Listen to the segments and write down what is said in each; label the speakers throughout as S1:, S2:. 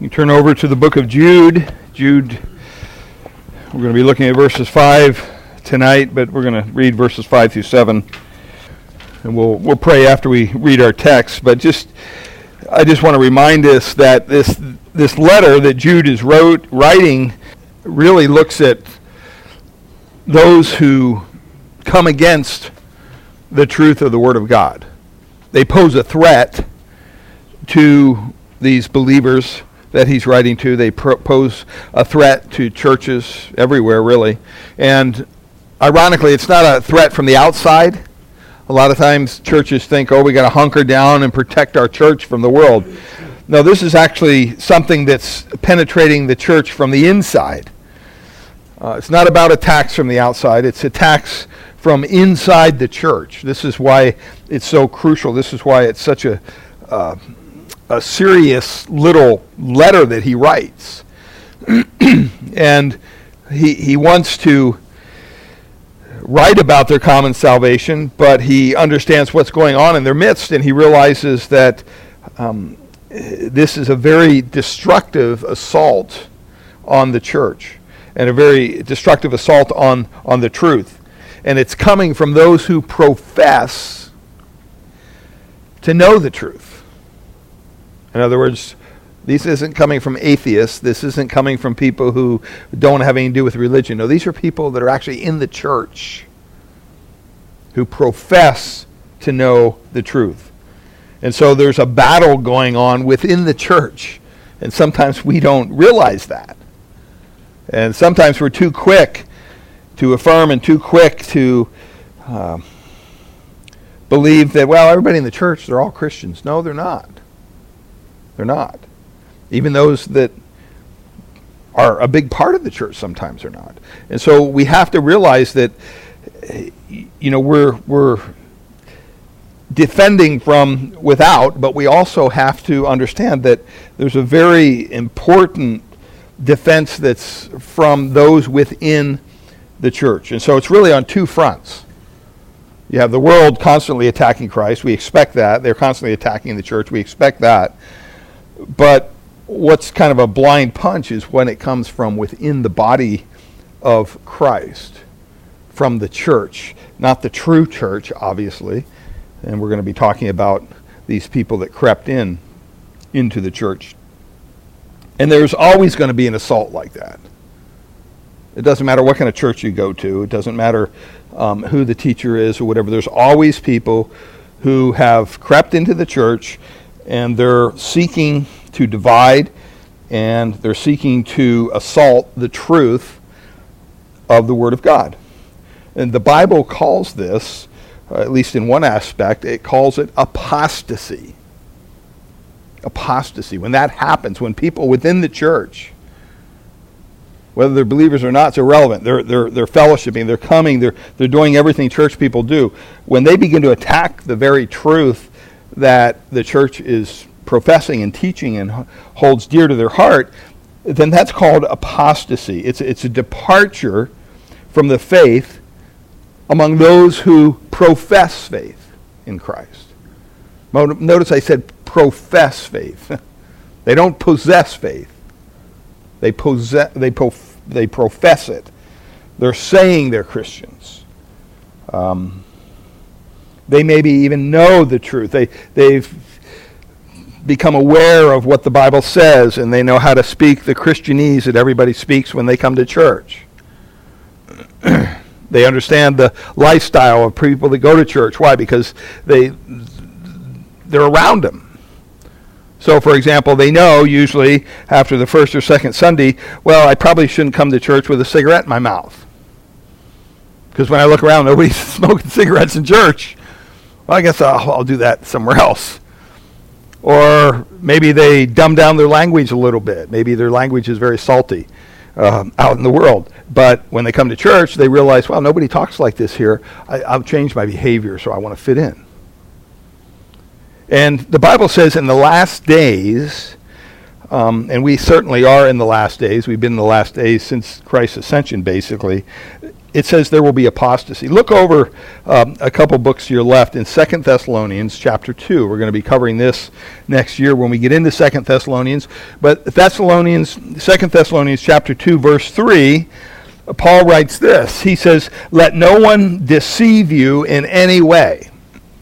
S1: You turn over to the book of Jude. Jude, we're going to be looking at verses 5 tonight, but we're going to read verses 5 through 7. And we'll, we'll pray after we read our text. But just, I just want to remind us that this, this letter that Jude is wrote, writing really looks at those who come against the truth of the Word of God. They pose a threat to these believers that he's writing to. They pose a threat to churches everywhere, really. And ironically, it's not a threat from the outside. A lot of times churches think, oh, we got to hunker down and protect our church from the world. No, this is actually something that's penetrating the church from the inside. Uh, it's not about attacks from the outside, it's attacks from inside the church. This is why it's so crucial. This is why it's such a. Uh, a serious little letter that he writes. and he, he wants to write about their common salvation, but he understands what's going on in their midst, and he realizes that um, this is a very destructive assault on the church and a very destructive assault on, on the truth. And it's coming from those who profess to know the truth. In other words, this isn't coming from atheists. This isn't coming from people who don't have anything to do with religion. No, these are people that are actually in the church who profess to know the truth. And so there's a battle going on within the church. And sometimes we don't realize that. And sometimes we're too quick to affirm and too quick to uh, believe that, well, everybody in the church, they're all Christians. No, they're not. They're not. Even those that are a big part of the church sometimes are not. And so we have to realize that you know we're we're defending from without, but we also have to understand that there's a very important defense that's from those within the church. And so it's really on two fronts. You have the world constantly attacking Christ. We expect that. They're constantly attacking the church. We expect that. But what's kind of a blind punch is when it comes from within the body of Christ, from the church, not the true church, obviously. And we're going to be talking about these people that crept in into the church. And there's always going to be an assault like that. It doesn't matter what kind of church you go to, it doesn't matter um, who the teacher is or whatever. There's always people who have crept into the church and they're seeking to divide and they're seeking to assault the truth of the Word of God. And the Bible calls this, uh, at least in one aspect, it calls it apostasy. Apostasy. When that happens, when people within the church, whether they're believers or not, it's irrelevant. They're, they're, they're fellowshipping, they're coming, they're, they're doing everything church people do. When they begin to attack the very truth that the church is professing and teaching and holds dear to their heart, then that's called apostasy. It's, it's a departure from the faith among those who profess faith in Christ. Notice I said profess faith. they don't possess faith. They, possess, they, prof, they profess it. They're saying they're Christians. Um, they maybe even know the truth. They, they've become aware of what the Bible says and they know how to speak the Christianese that everybody speaks when they come to church. they understand the lifestyle of people that go to church. Why? Because they, they're around them. So, for example, they know usually after the first or second Sunday, well, I probably shouldn't come to church with a cigarette in my mouth. Because when I look around, nobody's smoking cigarettes in church well, I guess I'll, I'll do that somewhere else. Or maybe they dumb down their language a little bit. Maybe their language is very salty um, out in the world. But when they come to church, they realize, well, nobody talks like this here. I, I've changed my behavior, so I want to fit in. And the Bible says in the last days, um, and we certainly are in the last days, we've been in the last days since Christ's ascension, basically. It says there will be apostasy. Look over um, a couple books to your left in Second Thessalonians chapter 2. We're going to be covering this next year when we get into Second Thessalonians. But Thessalonians, Second Thessalonians chapter 2, verse 3, Paul writes this. He says, Let no one deceive you in any way,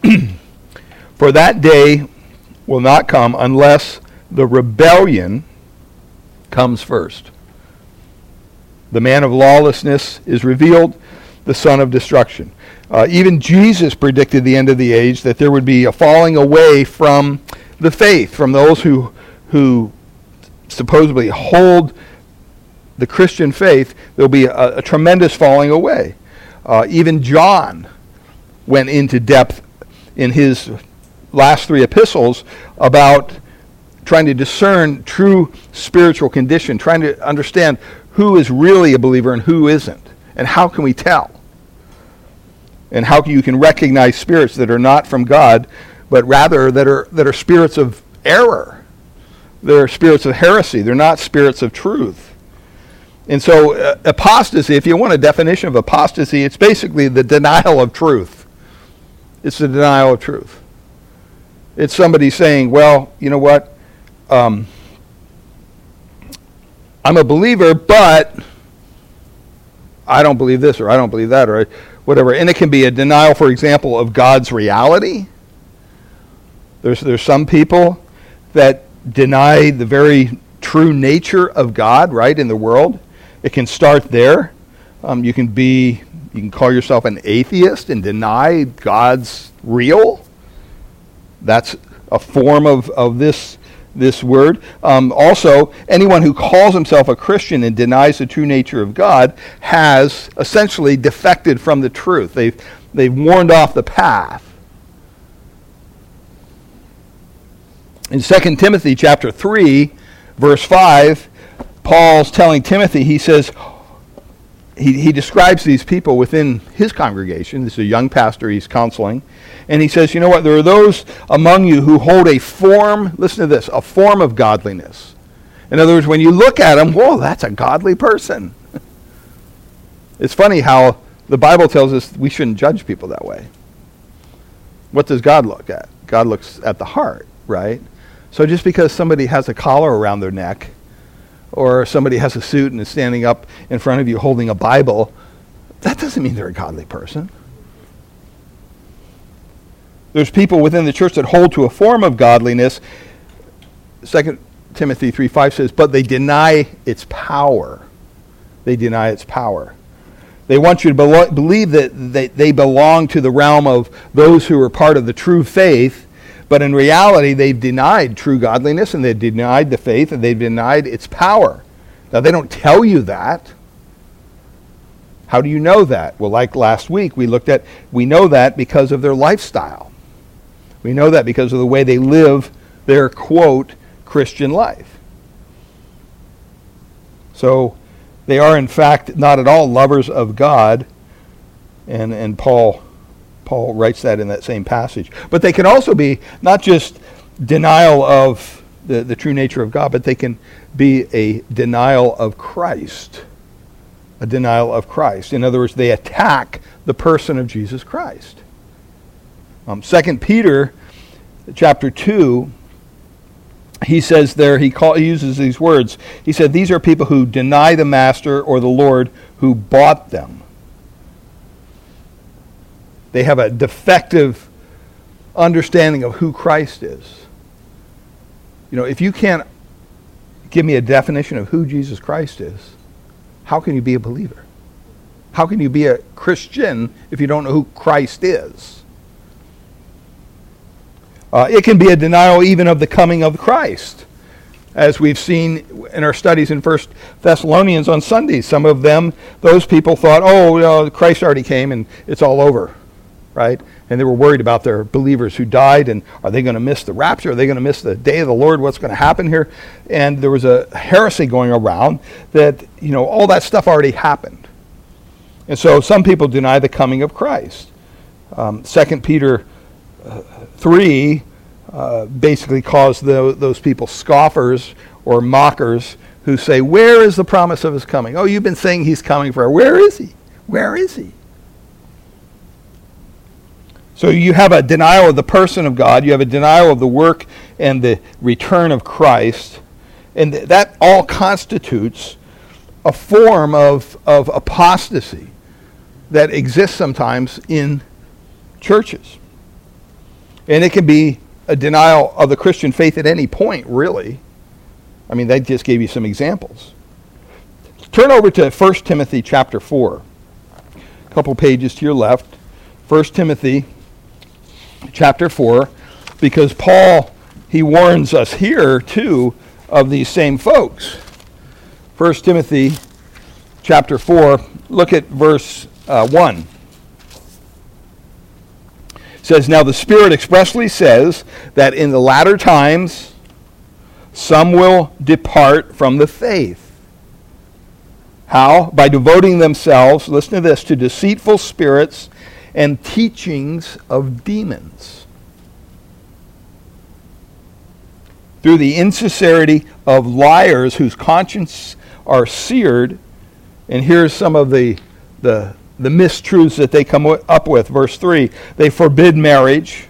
S1: for that day will not come unless the rebellion comes first the man of lawlessness is revealed, the son of destruction. Uh, even Jesus predicted the end of the age that there would be a falling away from the faith, from those who, who supposedly hold the Christian faith. There'll be a, a tremendous falling away. Uh, even John went into depth in his last three epistles about trying to discern true spiritual condition, trying to understand who is really a believer and who isn't. And how can we tell? And how can you can recognize spirits that are not from God, but rather that are, that are spirits of error. They're spirits of heresy. They're not spirits of truth. And so, uh, apostasy, if you want a definition of apostasy, it's basically the denial of truth. It's the denial of truth. It's somebody saying, well, you know what? Um, I'm a believer, but I don't believe this or I don't believe that or whatever. And it can be a denial, for example, of God's reality. There's, there's some people that deny the very true nature of God, right, in the world. It can start there. Um, you can be, you can call yourself an atheist and deny God's real. That's a form of, of this this word. Um, also, anyone who calls himself a Christian and denies the true nature of God has essentially defected from the truth. They've, they've warned off the path. In 2 Timothy chapter 3, verse 5, Paul's telling Timothy, he says, he, he describes these people within his congregation. This is a young pastor he's counseling. And he says, you know what? There are those among you who hold a form, listen to this, a form of godliness. In other words, when you look at them, whoa, that's a godly person. it's funny how the Bible tells us we shouldn't judge people that way. What does God look at? God looks at the heart, right? So just because somebody has a collar around their neck, or somebody has a suit and is standing up in front of you holding a Bible, that doesn't mean they're a godly person. There's people within the church that hold to a form of godliness. 2 Timothy 3 5 says, but they deny its power. They deny its power. They want you to be- believe that they, they belong to the realm of those who are part of the true faith, but in reality, they've denied true godliness and they've denied the faith and they've denied its power. Now, they don't tell you that. How do you know that? Well, like last week, we looked at, we know that because of their lifestyle. We know that because of the way they live their, quote, Christian life. So they are, in fact, not at all lovers of God. And, and Paul, Paul writes that in that same passage. But they can also be not just denial of the, the true nature of God, but they can be a denial of Christ. A denial of Christ. In other words, they attack the person of Jesus Christ. Um, 2 Peter chapter 2, he says there, he, call, he uses these words. He said, These are people who deny the master or the Lord who bought them. They have a defective understanding of who Christ is. You know, if you can't give me a definition of who Jesus Christ is, how can you be a believer? How can you be a Christian if you don't know who Christ is? Uh, it can be a denial even of the coming of Christ. As we've seen in our studies in First Thessalonians on Sundays, some of them, those people thought, oh, Christ already came and it's all over, right? And they were worried about their believers who died and are they going to miss the rapture? Are they going to miss the day of the Lord? What's going to happen here? And there was a heresy going around that, you know, all that stuff already happened. And so some people deny the coming of Christ. Um, 2 Peter 3 uh, basically calls the, those people scoffers or mockers who say, Where is the promise of his coming? Oh, you've been saying he's coming for. Where is he? Where is he? So you have a denial of the person of God, you have a denial of the work and the return of Christ, and that all constitutes a form of, of apostasy that exists sometimes in churches. And it can be a denial of the Christian faith at any point, really. I mean, they just gave you some examples. Turn over to 1 Timothy chapter 4. A couple pages to your left. 1 Timothy chapter 4, because Paul, he warns us here, too, of these same folks. 1 Timothy chapter 4, look at verse uh, 1. Says, Now the Spirit expressly says that in the latter times some will depart from the faith. How? By devoting themselves, listen to this, to deceitful spirits and teachings of demons. Through the insincerity of liars whose conscience are seared, and here's some of the, the, the mistruths that they come up with. Verse 3 they forbid marriage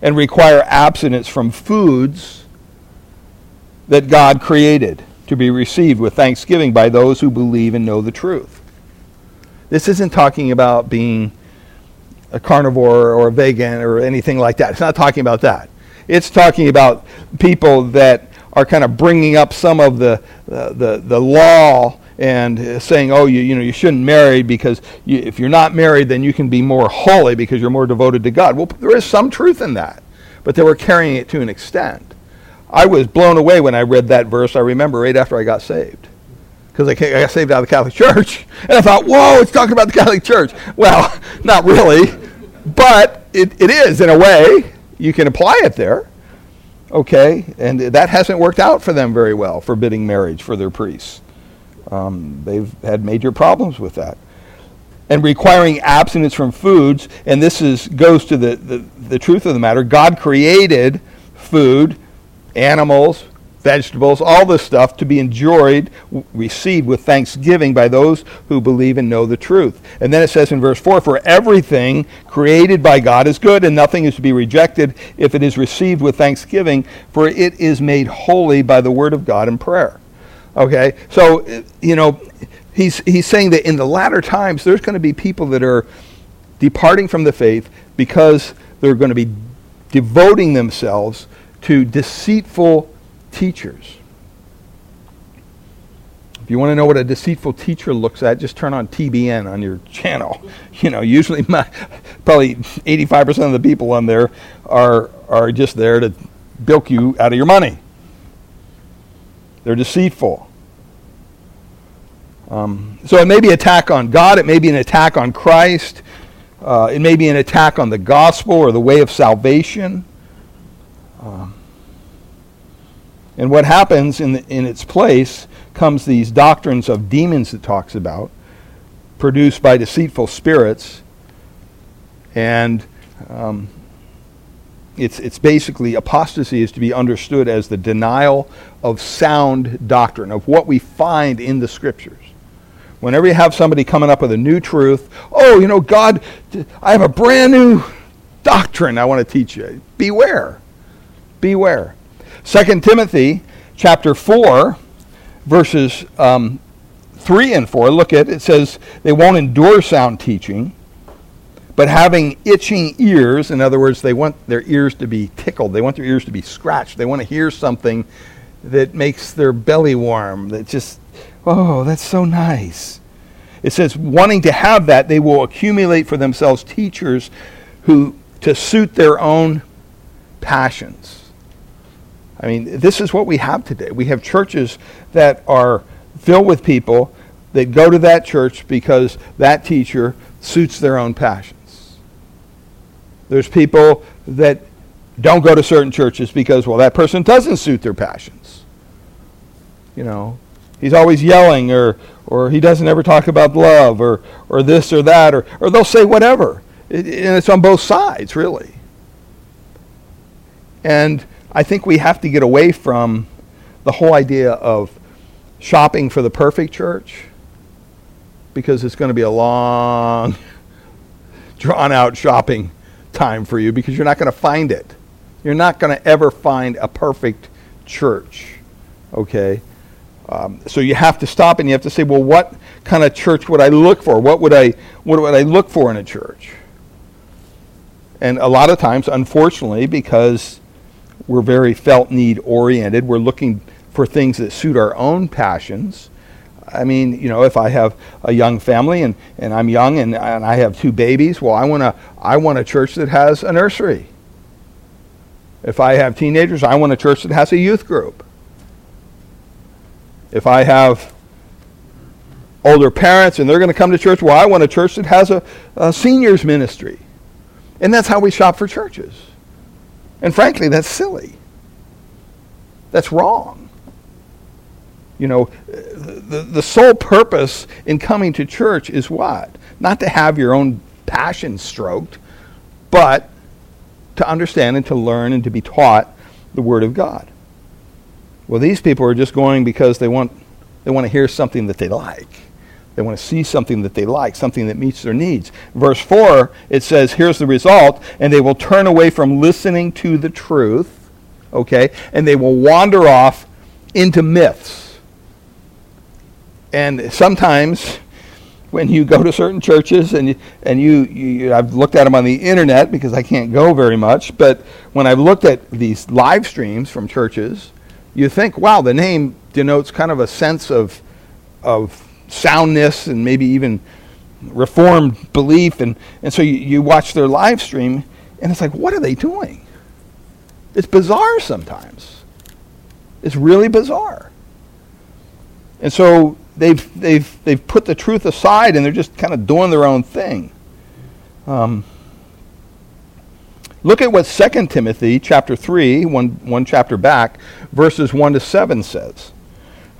S1: and require abstinence from foods that God created to be received with thanksgiving by those who believe and know the truth. This isn't talking about being a carnivore or a vegan or anything like that. It's not talking about that. It's talking about people that are kind of bringing up some of the, uh, the, the law and uh, saying, oh, you, you know, you shouldn't marry because you, if you're not married, then you can be more holy because you're more devoted to God. Well, there is some truth in that, but they were carrying it to an extent. I was blown away when I read that verse, I remember, right after I got saved. Because I, I got saved out of the Catholic Church. And I thought, whoa, it's talking about the Catholic Church. Well, not really, but it, it is in a way. You can apply it there. Okay, and that hasn't worked out for them very well, forbidding marriage for their priests. Um, they've had major problems with that. And requiring abstinence from foods, and this is, goes to the, the, the truth of the matter. God created food animals, vegetables, all this stuff to be enjoyed, received with thanksgiving by those who believe and know the truth. And then it says in verse 4 For everything created by God is good, and nothing is to be rejected if it is received with thanksgiving, for it is made holy by the word of God and prayer. Okay? So, you know, he's, he's saying that in the latter times, there's going to be people that are departing from the faith because they're going to be devoting themselves to deceitful teachers. If you want to know what a deceitful teacher looks at, just turn on TBN on your channel. You know, usually my, probably 85% of the people on there are, are just there to bilk you out of your money. They're deceitful. Um, so it may be an attack on God, it may be an attack on Christ, uh, it may be an attack on the gospel or the way of salvation. Um, and what happens in, the, in its place comes these doctrines of demons it talks about, produced by deceitful spirits. And um, it's, it's basically apostasy is to be understood as the denial of sound doctrine, of what we find in the scriptures. Whenever you have somebody coming up with a new truth, oh, you know, God, I have a brand new doctrine I want to teach you. Beware beware. 2 Timothy chapter 4, verses um, 3 and 4, look at it, it says, they won't endure sound teaching, but having itching ears, in other words, they want their ears to be tickled, they want their ears to be scratched, they want to hear something that makes their belly warm, that just, oh, that's so nice. It says, wanting to have that, they will accumulate for themselves teachers who to suit their own passions. I mean, this is what we have today. We have churches that are filled with people that go to that church because that teacher suits their own passions. There's people that don't go to certain churches because, well, that person doesn't suit their passions. You know, he's always yelling or, or he doesn't ever talk about love or, or this or that, or, or they'll say whatever. It, and it's on both sides, really. And I think we have to get away from the whole idea of shopping for the perfect church because it's going to be a long, drawn out shopping time for you because you're not going to find it. You're not going to ever find a perfect church. Okay? Um, so you have to stop and you have to say, well, what kind of church would I look for? What would I, what would I look for in a church? And a lot of times, unfortunately, because we're very felt need oriented, we're looking for things that suit our own passions. I mean, you know, if I have a young family and, and I'm young and, and I have two babies, well, I, wanna, I want a church that has a nursery. If I have teenagers, I want a church that has a youth group. If I have older parents and they're going to come to church, well, I want a church that has a, a seniors ministry. And that's how we shop for churches. And frankly, that's silly. That's wrong. You know, the, the sole purpose in coming to church is what? Not to have your own passion stroked, but to understand and to learn and to be taught the Word of God. Well, these people are just going because they want, they want to hear something that they like. They want to see something that they like, something that meets their needs. Verse 4, it says, here's the result, and they will turn away from listening to the truth, okay, and they will wander off into myths. And sometimes when you go to certain churches and you, and you, you, I've looked at them on the internet because I can't go very much, but when I've looked at these live streams from churches, you think, wow, the name denotes kind of a sense of of soundness and maybe even reformed belief. And, and so you, you watch their live stream, and it's like, what are they doing? It's bizarre sometimes. It's really bizarre. And so they've, they've, they've put the truth aside and they're just kind of doing their own thing. Um, look at what 2 Timothy chapter 3, one, one chapter back, verses 1 to 7 says.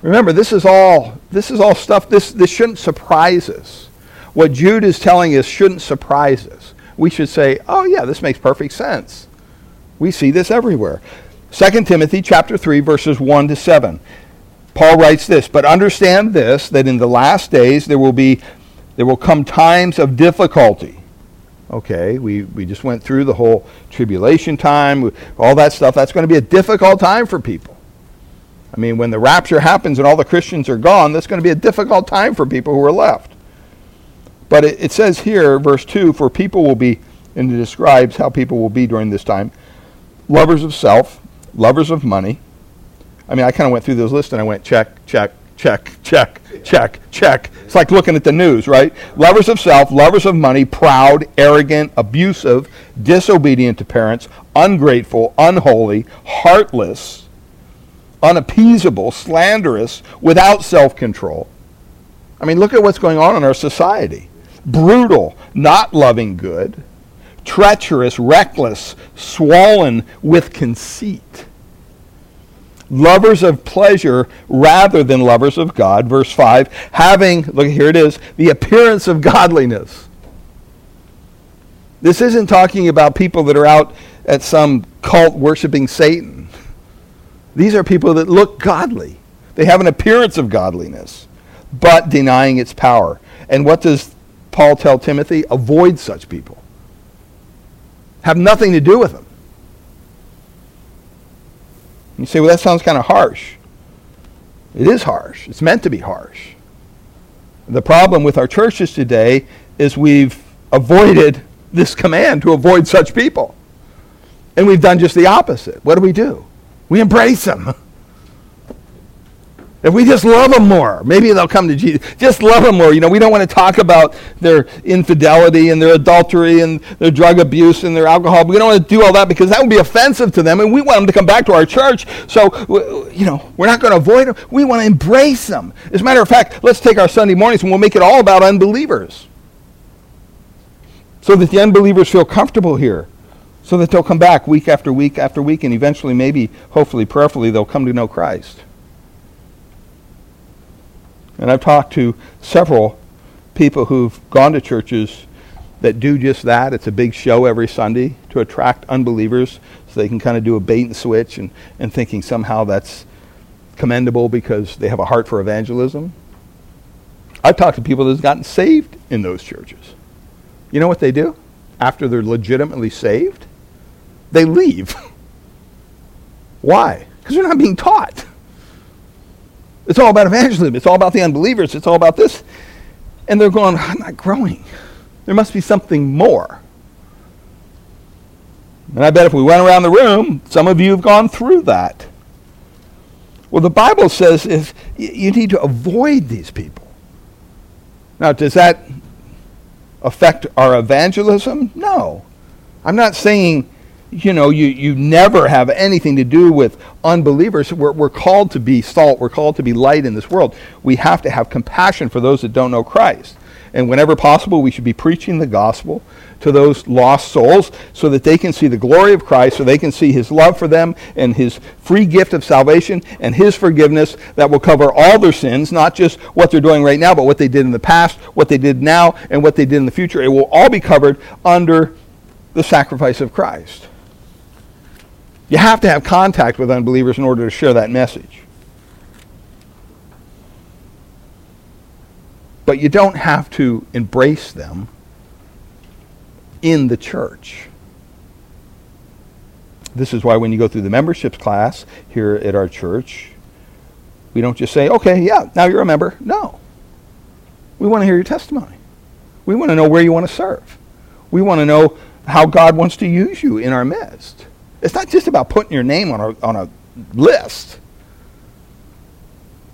S1: Remember, this is all this is all stuff. This this shouldn't surprise us. What Jude is telling us shouldn't surprise us. We should say, "Oh yeah, this makes perfect sense." We see this everywhere. 2 Timothy chapter 3 verses 1 to 7. Paul writes this, "But understand this that in the last days there will be there will come times of difficulty." Okay, we, we just went through the whole tribulation time, all that stuff. That's going to be a difficult time for people. I mean, when the rapture happens and all the Christians are gone, that's going to be a difficult time for people who are left. But it, it says here, verse 2 for people will be, and it describes how people will be during this time lovers of self, lovers of money. I mean, I kind of went through those lists and I went check, check, check, check, check, check. It's like looking at the news, right? Lovers of self, lovers of money, proud, arrogant, abusive, disobedient to parents, ungrateful, unholy, heartless unappeasable, slanderous, without self control. I mean, look at what's going on in our society brutal, not loving good, treacherous, reckless, swollen with conceit. Lovers of pleasure rather than lovers of God. Verse 5 having, look, here it is, the appearance of godliness. This isn't talking about people that are out at some cult worshiping Satan. These are people that look godly. They have an appearance of godliness, but denying its power. And what does Paul tell Timothy? Avoid such people. Have nothing to do with them. You say, well, that sounds kind of harsh. It is harsh. It's meant to be harsh. The problem with our churches today is we've avoided this command to avoid such people. And we've done just the opposite. What do we do? We embrace them. If we just love them more, maybe they'll come to Jesus. Just love them more. You know, we don't want to talk about their infidelity and their adultery and their drug abuse and their alcohol. We don't want to do all that because that would be offensive to them, and we want them to come back to our church. So, you know, we're not going to avoid them. We want to embrace them. As a matter of fact, let's take our Sunday mornings and we'll make it all about unbelievers, so that the unbelievers feel comfortable here so that they'll come back week after week after week, and eventually, maybe, hopefully, prayerfully, they'll come to know Christ. And I've talked to several people who've gone to churches that do just that. It's a big show every Sunday to attract unbelievers so they can kind of do a bait and switch and, and thinking somehow that's commendable because they have a heart for evangelism. I've talked to people that have gotten saved in those churches. You know what they do after they're legitimately saved? They leave. Why? Because they're not being taught. It's all about evangelism. It's all about the unbelievers. It's all about this. And they're going, I'm not growing. There must be something more. And I bet if we went around the room, some of you have gone through that. Well, the Bible says is you need to avoid these people. Now, does that affect our evangelism? No. I'm not saying, you know, you, you never have anything to do with unbelievers. We're, we're called to be salt. We're called to be light in this world. We have to have compassion for those that don't know Christ. And whenever possible, we should be preaching the gospel to those lost souls so that they can see the glory of Christ, so they can see his love for them and his free gift of salvation and his forgiveness that will cover all their sins, not just what they're doing right now, but what they did in the past, what they did now, and what they did in the future. It will all be covered under the sacrifice of Christ. You have to have contact with unbelievers in order to share that message. But you don't have to embrace them in the church. This is why when you go through the memberships class here at our church, we don't just say, okay, yeah, now you're a member. No. We want to hear your testimony. We want to know where you want to serve. We want to know how God wants to use you in our midst. It's not just about putting your name on a, on a list.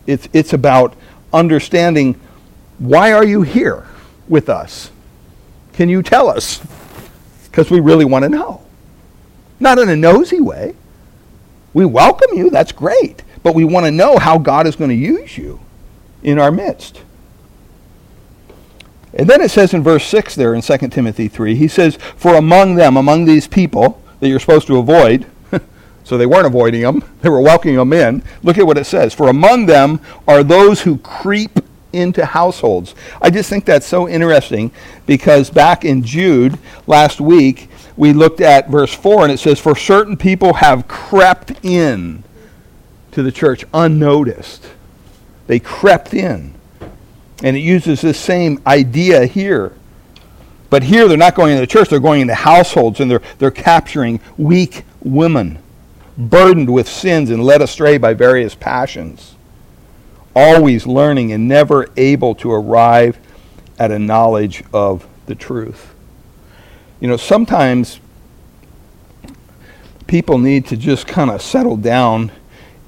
S1: It's, it's about understanding why are you here with us? Can you tell us? Because we really want to know. Not in a nosy way. We welcome you, that's great. But we want to know how God is going to use you in our midst. And then it says in verse 6 there in 2 Timothy 3, he says, For among them, among these people that you're supposed to avoid, so they weren't avoiding them, they were welcoming them in. Look at what it says. For among them are those who creep into households. I just think that's so interesting because back in Jude last week, we looked at verse 4 and it says, For certain people have crept in to the church unnoticed. They crept in. And it uses this same idea here. But here they're not going into the church, they're going into households and they're, they're capturing weak women, burdened with sins and led astray by various passions always learning and never able to arrive at a knowledge of the truth. You know, sometimes people need to just kind of settle down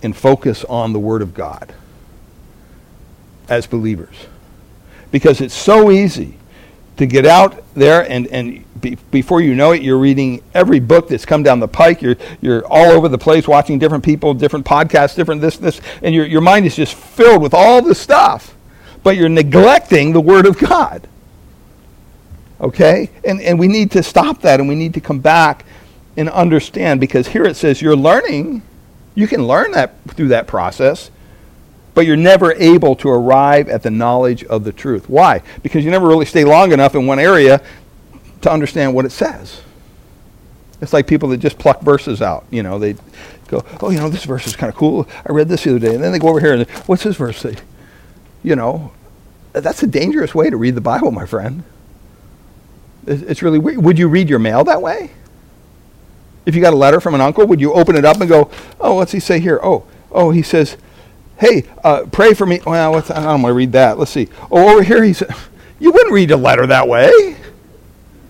S1: and focus on the Word of God as believers. Because it's so easy to get out there and, and be, before you know it, you're reading every book that's come down the pike. You're, you're all over the place watching different people, different podcasts, different this, this, and your, your mind is just filled with all this stuff. But you're neglecting the Word of God. Okay? And, and we need to stop that and we need to come back and understand because here it says you're learning. You can learn that through that process but you're never able to arrive at the knowledge of the truth. Why? Because you never really stay long enough in one area to understand what it says. It's like people that just pluck verses out. You know, they go, oh, you know, this verse is kind of cool. I read this the other day. And then they go over here and, what's this verse say? You know, that's a dangerous way to read the Bible, my friend. It's really weird. Would you read your mail that way? If you got a letter from an uncle, would you open it up and go, oh, what's he say here? Oh, oh, he says, hey, uh, pray for me. Well, I don't want to read that. Let's see. Oh, over here he said, you wouldn't read a letter that way.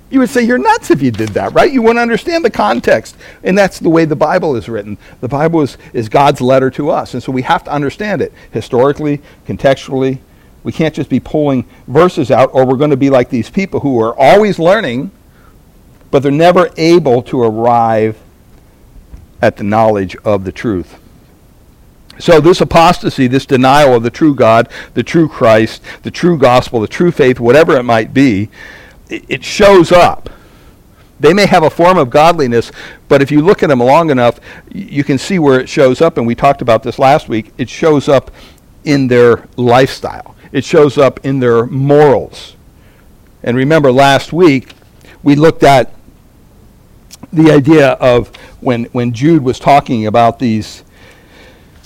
S1: You would say you're nuts if you did that, right? You wouldn't understand the context. And that's the way the Bible is written. The Bible is, is God's letter to us. And so we have to understand it historically, contextually. We can't just be pulling verses out, or we're going to be like these people who are always learning, but they're never able to arrive at the knowledge of the truth. So, this apostasy, this denial of the true God, the true Christ, the true gospel, the true faith, whatever it might be, it, shows up. They may have a form of godliness, but if you look at them long enough, you can see where it shows up. And we talked about this last week. It shows up in their lifestyle, it shows up in their morals. And remember, last week, we looked at the idea of when, when Jude was talking about these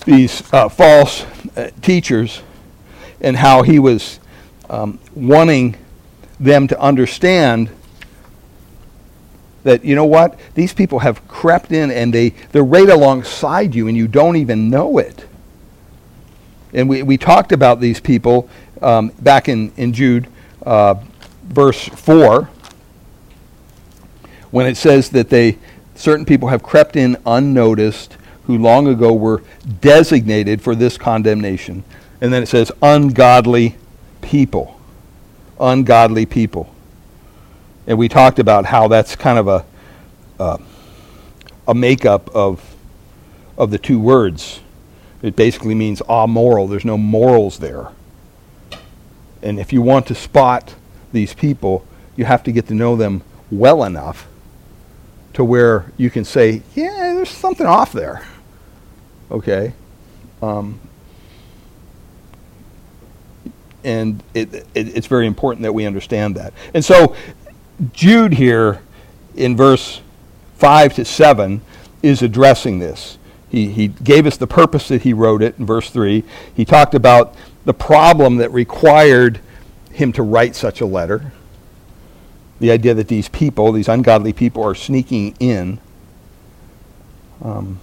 S1: these uh, false uh, teachers and how he was um, wanting them to understand that you know what? These people have crept in and they they're right alongside you and you don't even know it. And we, we talked about these people um, back in, in jude uh, verse 4 when it says that they certain people have crept in unnoticed who long ago were designated for this condemnation and then it says ungodly people ungodly people and we talked about how that's kind of a uh, a makeup of of the two words. It basically means amoral. There's no morals there. And if you want to spot these people, you have to get to know them well enough to where you can say, yeah, there's something off there. Okay? Um, and it, it, it's very important that we understand that. And so Jude here in verse 5 to 7 is addressing this. He, he gave us the purpose that he wrote it in verse 3. He talked about the problem that required him to write such a letter. The idea that these people, these ungodly people, are sneaking in. Um,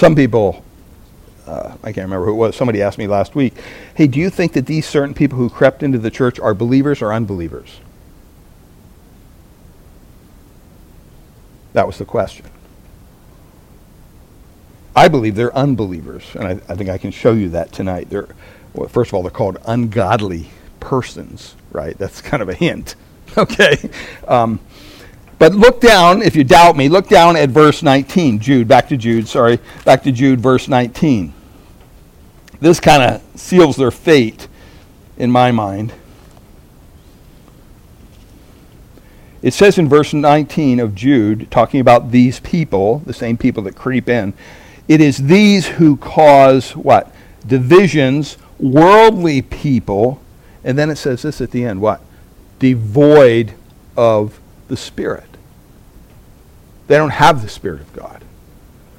S1: some people, uh, I can't remember who it was, somebody asked me last week, hey, do you think that these certain people who crept into the church are believers or unbelievers? That was the question. I believe they're unbelievers, and I, I think I can show you that tonight. They're, well, first of all, they're called ungodly persons, right? That's kind of a hint, okay? Um, but look down, if you doubt me, look down at verse 19. Jude, back to Jude, sorry, back to Jude, verse 19. This kind of seals their fate in my mind. It says in verse 19 of Jude, talking about these people, the same people that creep in, it is these who cause what? Divisions, worldly people, and then it says this at the end what? Devoid of the Spirit. They don't have the Spirit of God.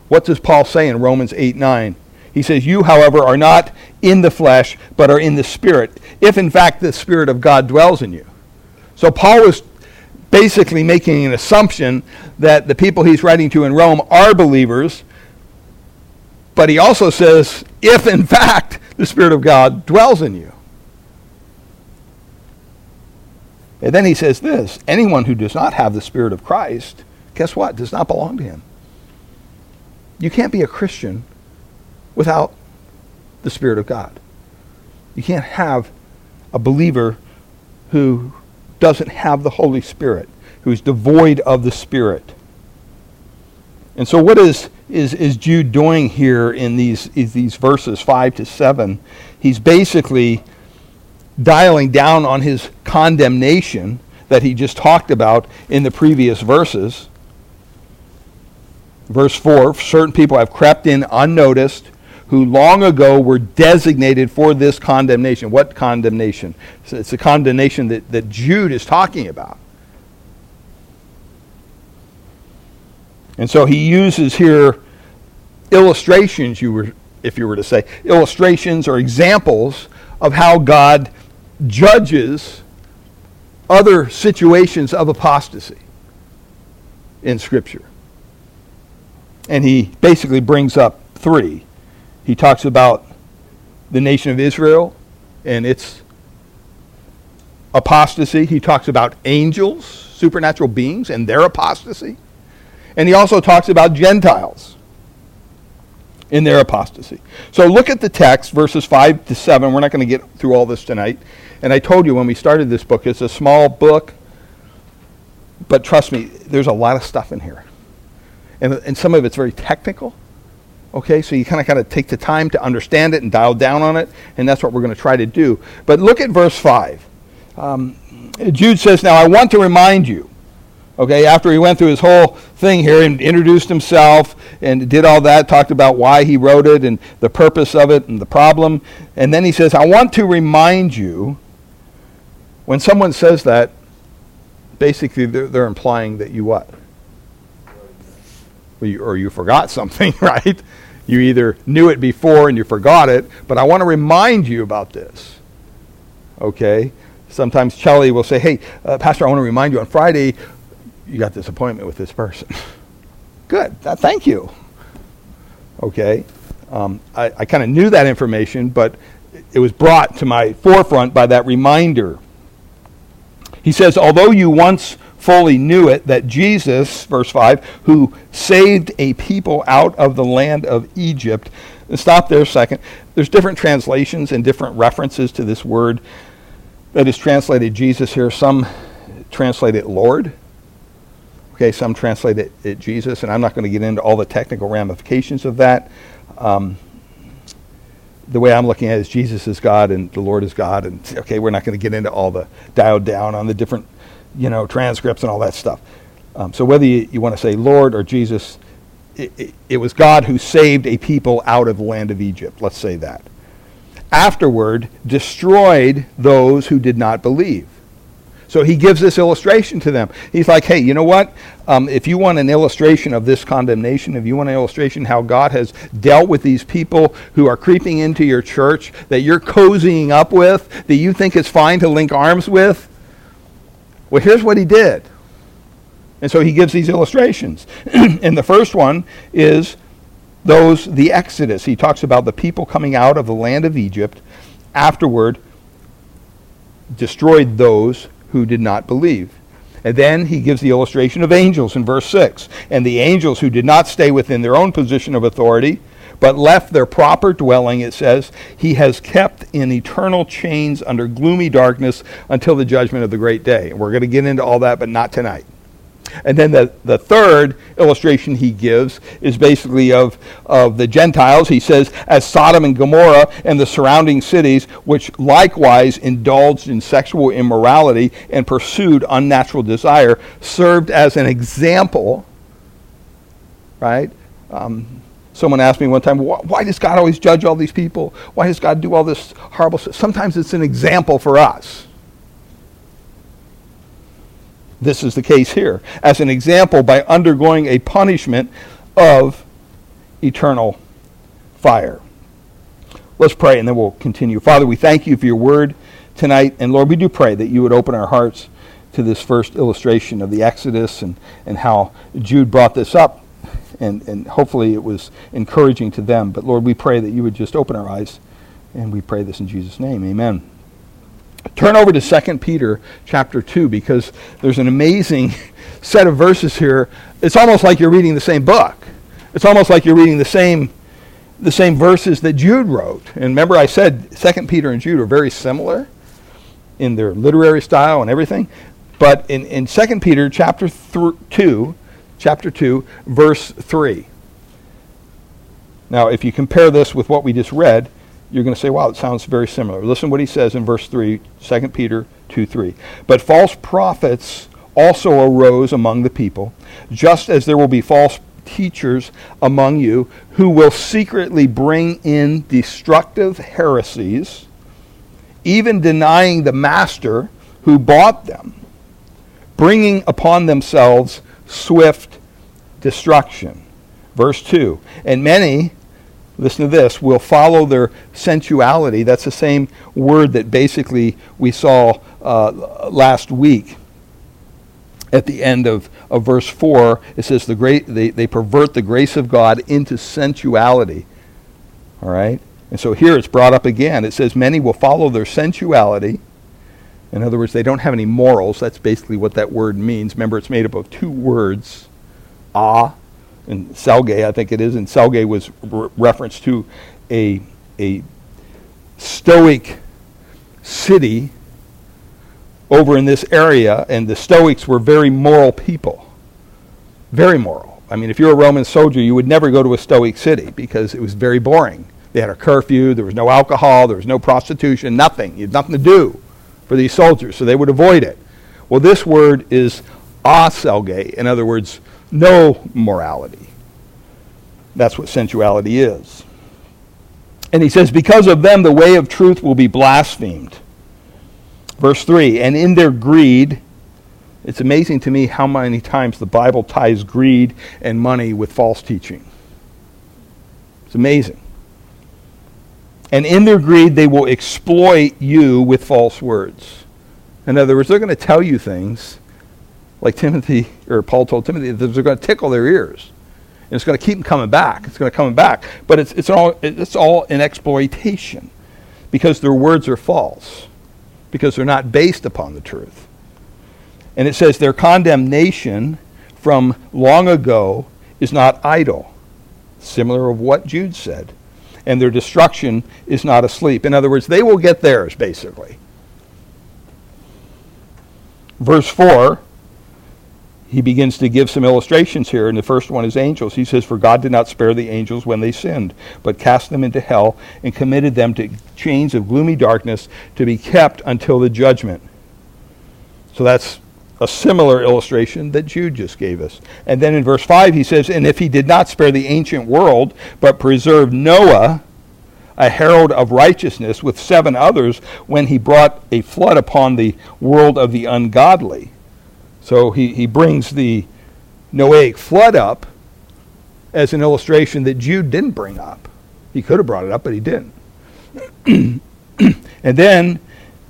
S1: What does Paul say in Romans 8 9? He says, You, however, are not in the flesh, but are in the Spirit, if in fact the Spirit of God dwells in you. So Paul was basically making an assumption that the people he's writing to in Rome are believers. But he also says, if in fact the Spirit of God dwells in you. And then he says this anyone who does not have the Spirit of Christ, guess what? Does not belong to him. You can't be a Christian without the Spirit of God. You can't have a believer who doesn't have the Holy Spirit, who's devoid of the Spirit. And so, what is, is, is Jude doing here in these, is these verses 5 to 7? He's basically dialing down on his condemnation that he just talked about in the previous verses. Verse 4 certain people have crept in unnoticed who long ago were designated for this condemnation. What condemnation? it's the condemnation that, that Jude is talking about. And so he uses here illustrations, you were, if you were to say, illustrations or examples of how God judges other situations of apostasy in Scripture. And he basically brings up three. He talks about the nation of Israel and its apostasy. He talks about angels, supernatural beings, and their apostasy. And he also talks about Gentiles in their apostasy. So look at the text, verses 5 to 7. We're not going to get through all this tonight. And I told you when we started this book, it's a small book, but trust me, there's a lot of stuff in here. And, and some of it's very technical. Okay, so you kind of kind of take the time to understand it and dial down on it, and that's what we're going to try to do. But look at verse 5. Um, Jude says, Now I want to remind you, okay, after he went through his whole thing here and introduced himself and did all that, talked about why he wrote it and the purpose of it and the problem, and then he says, I want to remind you, when someone says that, basically they're, they're implying that you what? Or you forgot something, right? You either knew it before and you forgot it, but I want to remind you about this. Okay? Sometimes Charlie will say, hey, uh, Pastor, I want to remind you on Friday, you got this appointment with this person. Good. Uh, thank you. Okay? Um, I, I kind of knew that information, but it was brought to my forefront by that reminder. He says, although you once fully knew it, that Jesus, verse 5, who saved a people out of the land of Egypt. Stop there a second. There's different translations and different references to this word that is translated Jesus here. Some translate it Lord. Okay, some translate it, it Jesus, and I'm not going to get into all the technical ramifications of that. Um, the way I'm looking at it is Jesus is God and the Lord is God, and okay, we're not going to get into all the dialed down on the different, you know, transcripts and all that stuff. Um, so whether you, you want to say Lord or Jesus, it, it, it was God who saved a people out of the land of Egypt. Let's say that. Afterward, destroyed those who did not believe. So he gives this illustration to them. He's like, hey, you know what? Um, if you want an illustration of this condemnation, if you want an illustration how God has dealt with these people who are creeping into your church that you're cozying up with, that you think is fine to link arms with, well, here's what he did. And so he gives these illustrations. and the first one is those, the Exodus. He talks about the people coming out of the land of Egypt, afterward, destroyed those who did not believe. And then he gives the illustration of angels in verse 6. And the angels who did not stay within their own position of authority, but left their proper dwelling, it says, he has kept in eternal chains under gloomy darkness until the judgment of the great day. And we're going to get into all that, but not tonight. And then the, the third illustration he gives is basically of, of the Gentiles. He says, as Sodom and Gomorrah and the surrounding cities, which likewise indulged in sexual immorality and pursued unnatural desire, served as an example, right? Um, someone asked me one time, why does God always judge all these people? Why does God do all this horrible stuff? Sometimes it's an example for us. This is the case here. As an example, by undergoing a punishment of eternal fire. Let's pray and then we'll continue. Father, we thank you for your word tonight. And Lord, we do pray that you would open our hearts to this first illustration of the Exodus and, and how Jude brought this up. And, and hopefully it was encouraging to them. But Lord, we pray that you would just open our eyes. And we pray this in Jesus' name. Amen. Turn over to 2 Peter chapter 2 because there's an amazing set of verses here. It's almost like you're reading the same book. It's almost like you're reading the same the same verses that Jude wrote. And remember I said 2 Peter and Jude are very similar in their literary style and everything. But in, in 2 Peter chapter th- 2, chapter 2, verse 3. Now, if you compare this with what we just read, you're going to say, wow, it sounds very similar. Listen what he says in verse 3, 2 Peter 2 3. But false prophets also arose among the people, just as there will be false teachers among you who will secretly bring in destructive heresies, even denying the master who bought them, bringing upon themselves swift destruction. Verse 2 And many listen to this, will follow their sensuality. That's the same word that basically we saw uh, last week at the end of, of verse 4. It says the great, they, they pervert the grace of God into sensuality. All right? And so here it's brought up again. It says, Many will follow their sensuality. In other words, they don't have any morals. That's basically what that word means. Remember, it's made up of two words, ah and selge, I think it is, and selge was re- reference to a, a Stoic city over in this area, and the Stoics were very moral people. Very moral. I mean, if you're a Roman soldier, you would never go to a Stoic city because it was very boring. They had a curfew, there was no alcohol, there was no prostitution, nothing. You had nothing to do for these soldiers, so they would avoid it. Well, this word is aselge, in other words, no morality. That's what sensuality is. And he says, Because of them, the way of truth will be blasphemed. Verse 3 And in their greed, it's amazing to me how many times the Bible ties greed and money with false teaching. It's amazing. And in their greed, they will exploit you with false words. In other words, they're going to tell you things like Timothy, or Paul told Timothy, that they're going to tickle their ears. And it's going to keep them coming back. It's going to come back. But it's, it's, all, it's all an exploitation because their words are false, because they're not based upon the truth. And it says their condemnation from long ago is not idle, similar of what Jude said. And their destruction is not asleep. In other words, they will get theirs, basically. Verse 4 he begins to give some illustrations here, and the first one is angels. He says, For God did not spare the angels when they sinned, but cast them into hell and committed them to chains of gloomy darkness to be kept until the judgment. So that's a similar illustration that Jude just gave us. And then in verse 5, he says, And if he did not spare the ancient world, but preserved Noah, a herald of righteousness, with seven others, when he brought a flood upon the world of the ungodly so he, he brings the Noahic flood up as an illustration that Jude didn't bring up. He could have brought it up, but he didn't. and then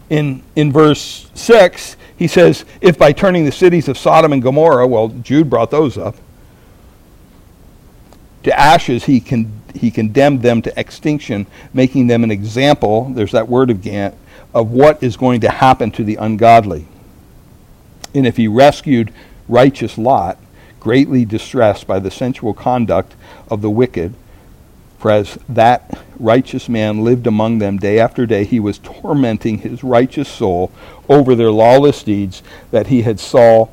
S1: in, in verse 6, he says, If by turning the cities of Sodom and Gomorrah, well, Jude brought those up, to ashes, he, con- he condemned them to extinction, making them an example, there's that word again, of what is going to happen to the ungodly. And if he rescued righteous Lot, greatly distressed by the sensual conduct of the wicked, for as that righteous man lived among them day after day, he was tormenting his righteous soul over their lawless deeds that he had saw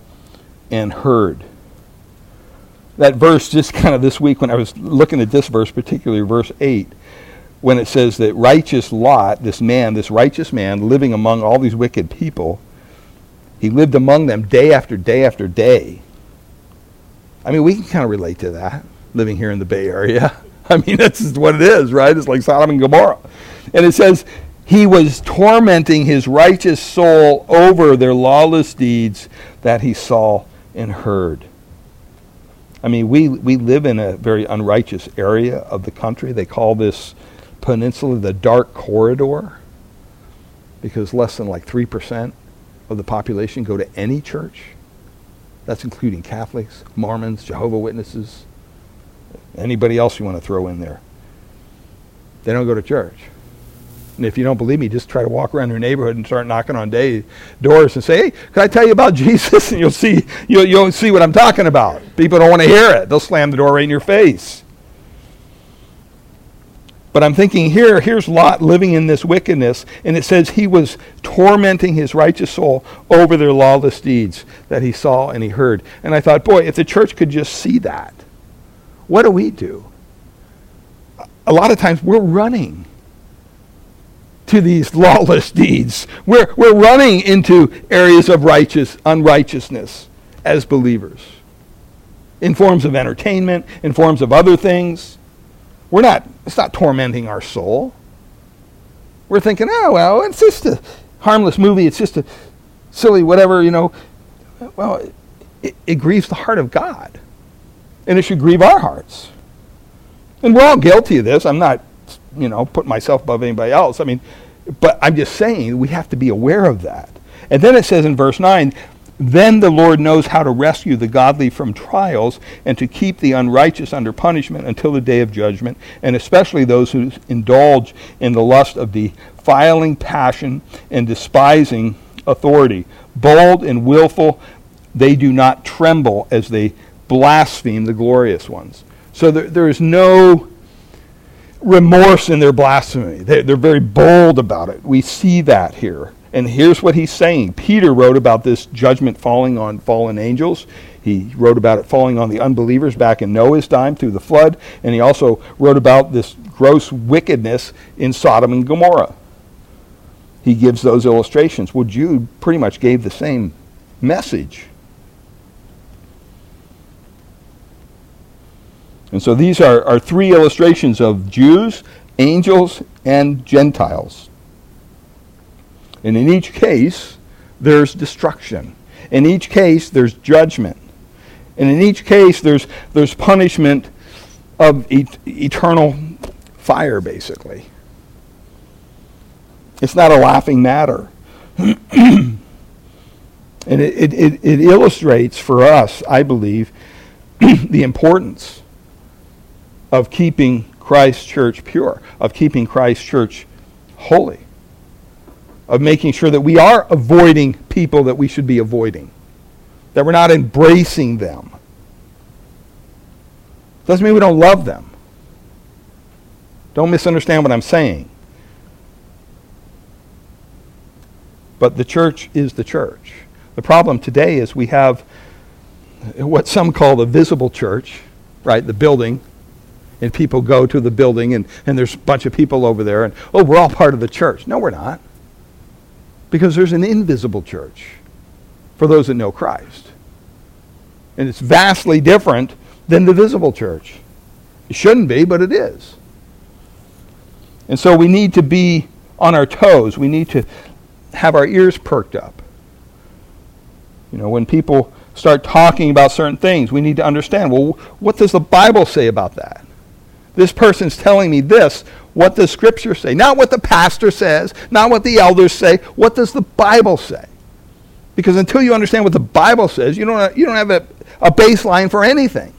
S1: and heard. That verse, just kind of this week when I was looking at this verse, particularly verse 8, when it says that righteous Lot, this man, this righteous man, living among all these wicked people, he lived among them day after day after day. I mean, we can kind of relate to that, living here in the Bay Area. I mean, that's what it is, right? It's like Sodom and Gomorrah. And it says, he was tormenting his righteous soul over their lawless deeds that he saw and heard. I mean, we, we live in a very unrighteous area of the country. They call this peninsula the dark corridor because less than like 3% of the population go to any church. That's including Catholics, Mormons, Jehovah Witnesses, anybody else you want to throw in there. They don't go to church. And if you don't believe me, just try to walk around your neighborhood and start knocking on day doors and say, "Hey, can I tell you about Jesus?" And you'll see you'll, you'll see what I'm talking about. People don't want to hear it; they'll slam the door right in your face. But I'm thinking here, here's Lot living in this wickedness, and it says he was tormenting his righteous soul over their lawless deeds that he saw and he heard. And I thought, boy, if the church could just see that, what do we do? A lot of times we're running to these lawless deeds. We're, we're running into areas of righteous unrighteousness as believers. In forms of entertainment, in forms of other things. We're not, it's not tormenting our soul. We're thinking, oh, well, it's just a harmless movie. It's just a silly whatever, you know. Well, it, it grieves the heart of God. And it should grieve our hearts. And we're all guilty of this. I'm not, you know, putting myself above anybody else. I mean, but I'm just saying we have to be aware of that. And then it says in verse 9, then the Lord knows how to rescue the godly from trials and to keep the unrighteous under punishment until the day of judgment, and especially those who indulge in the lust of defiling passion and despising authority. Bold and willful, they do not tremble as they blaspheme the glorious ones. So there, there is no remorse in their blasphemy. They, they're very bold about it. We see that here. And here's what he's saying. Peter wrote about this judgment falling on fallen angels. He wrote about it falling on the unbelievers back in Noah's time through the flood. And he also wrote about this gross wickedness in Sodom and Gomorrah. He gives those illustrations. Well, Jude pretty much gave the same message. And so these are, are three illustrations of Jews, angels, and Gentiles. And in each case, there's destruction. In each case, there's judgment. And in each case, there's, there's punishment of et- eternal fire, basically. It's not a laughing matter. and it, it, it, illustrates for us, I believe, the importance of keeping Christ's church pure, of keeping Christ's church holy, of making sure that we are avoiding people that we should be avoiding, that we're not embracing them. Doesn't mean we don't love them. Don't misunderstand what I'm saying. But the church is the church. The problem today is we have what some call the visible church, right? The building. And people go to the building, and, and there's a bunch of people over there, and oh, we're all part of the church. No, we're not. Because there's an invisible church for those that know Christ. And it's vastly different than the visible church. It shouldn't be, but it is. And so we need to be on our toes. We need to have our ears perked up. You know, when people start talking about certain things, we need to understand well, what does the Bible say about that? This person's telling me this. What does Scripture say? Not what the pastor says, not what the elders say. What does the Bible say? Because until you understand what the Bible says, you don't, you don't have a, a baseline for anything.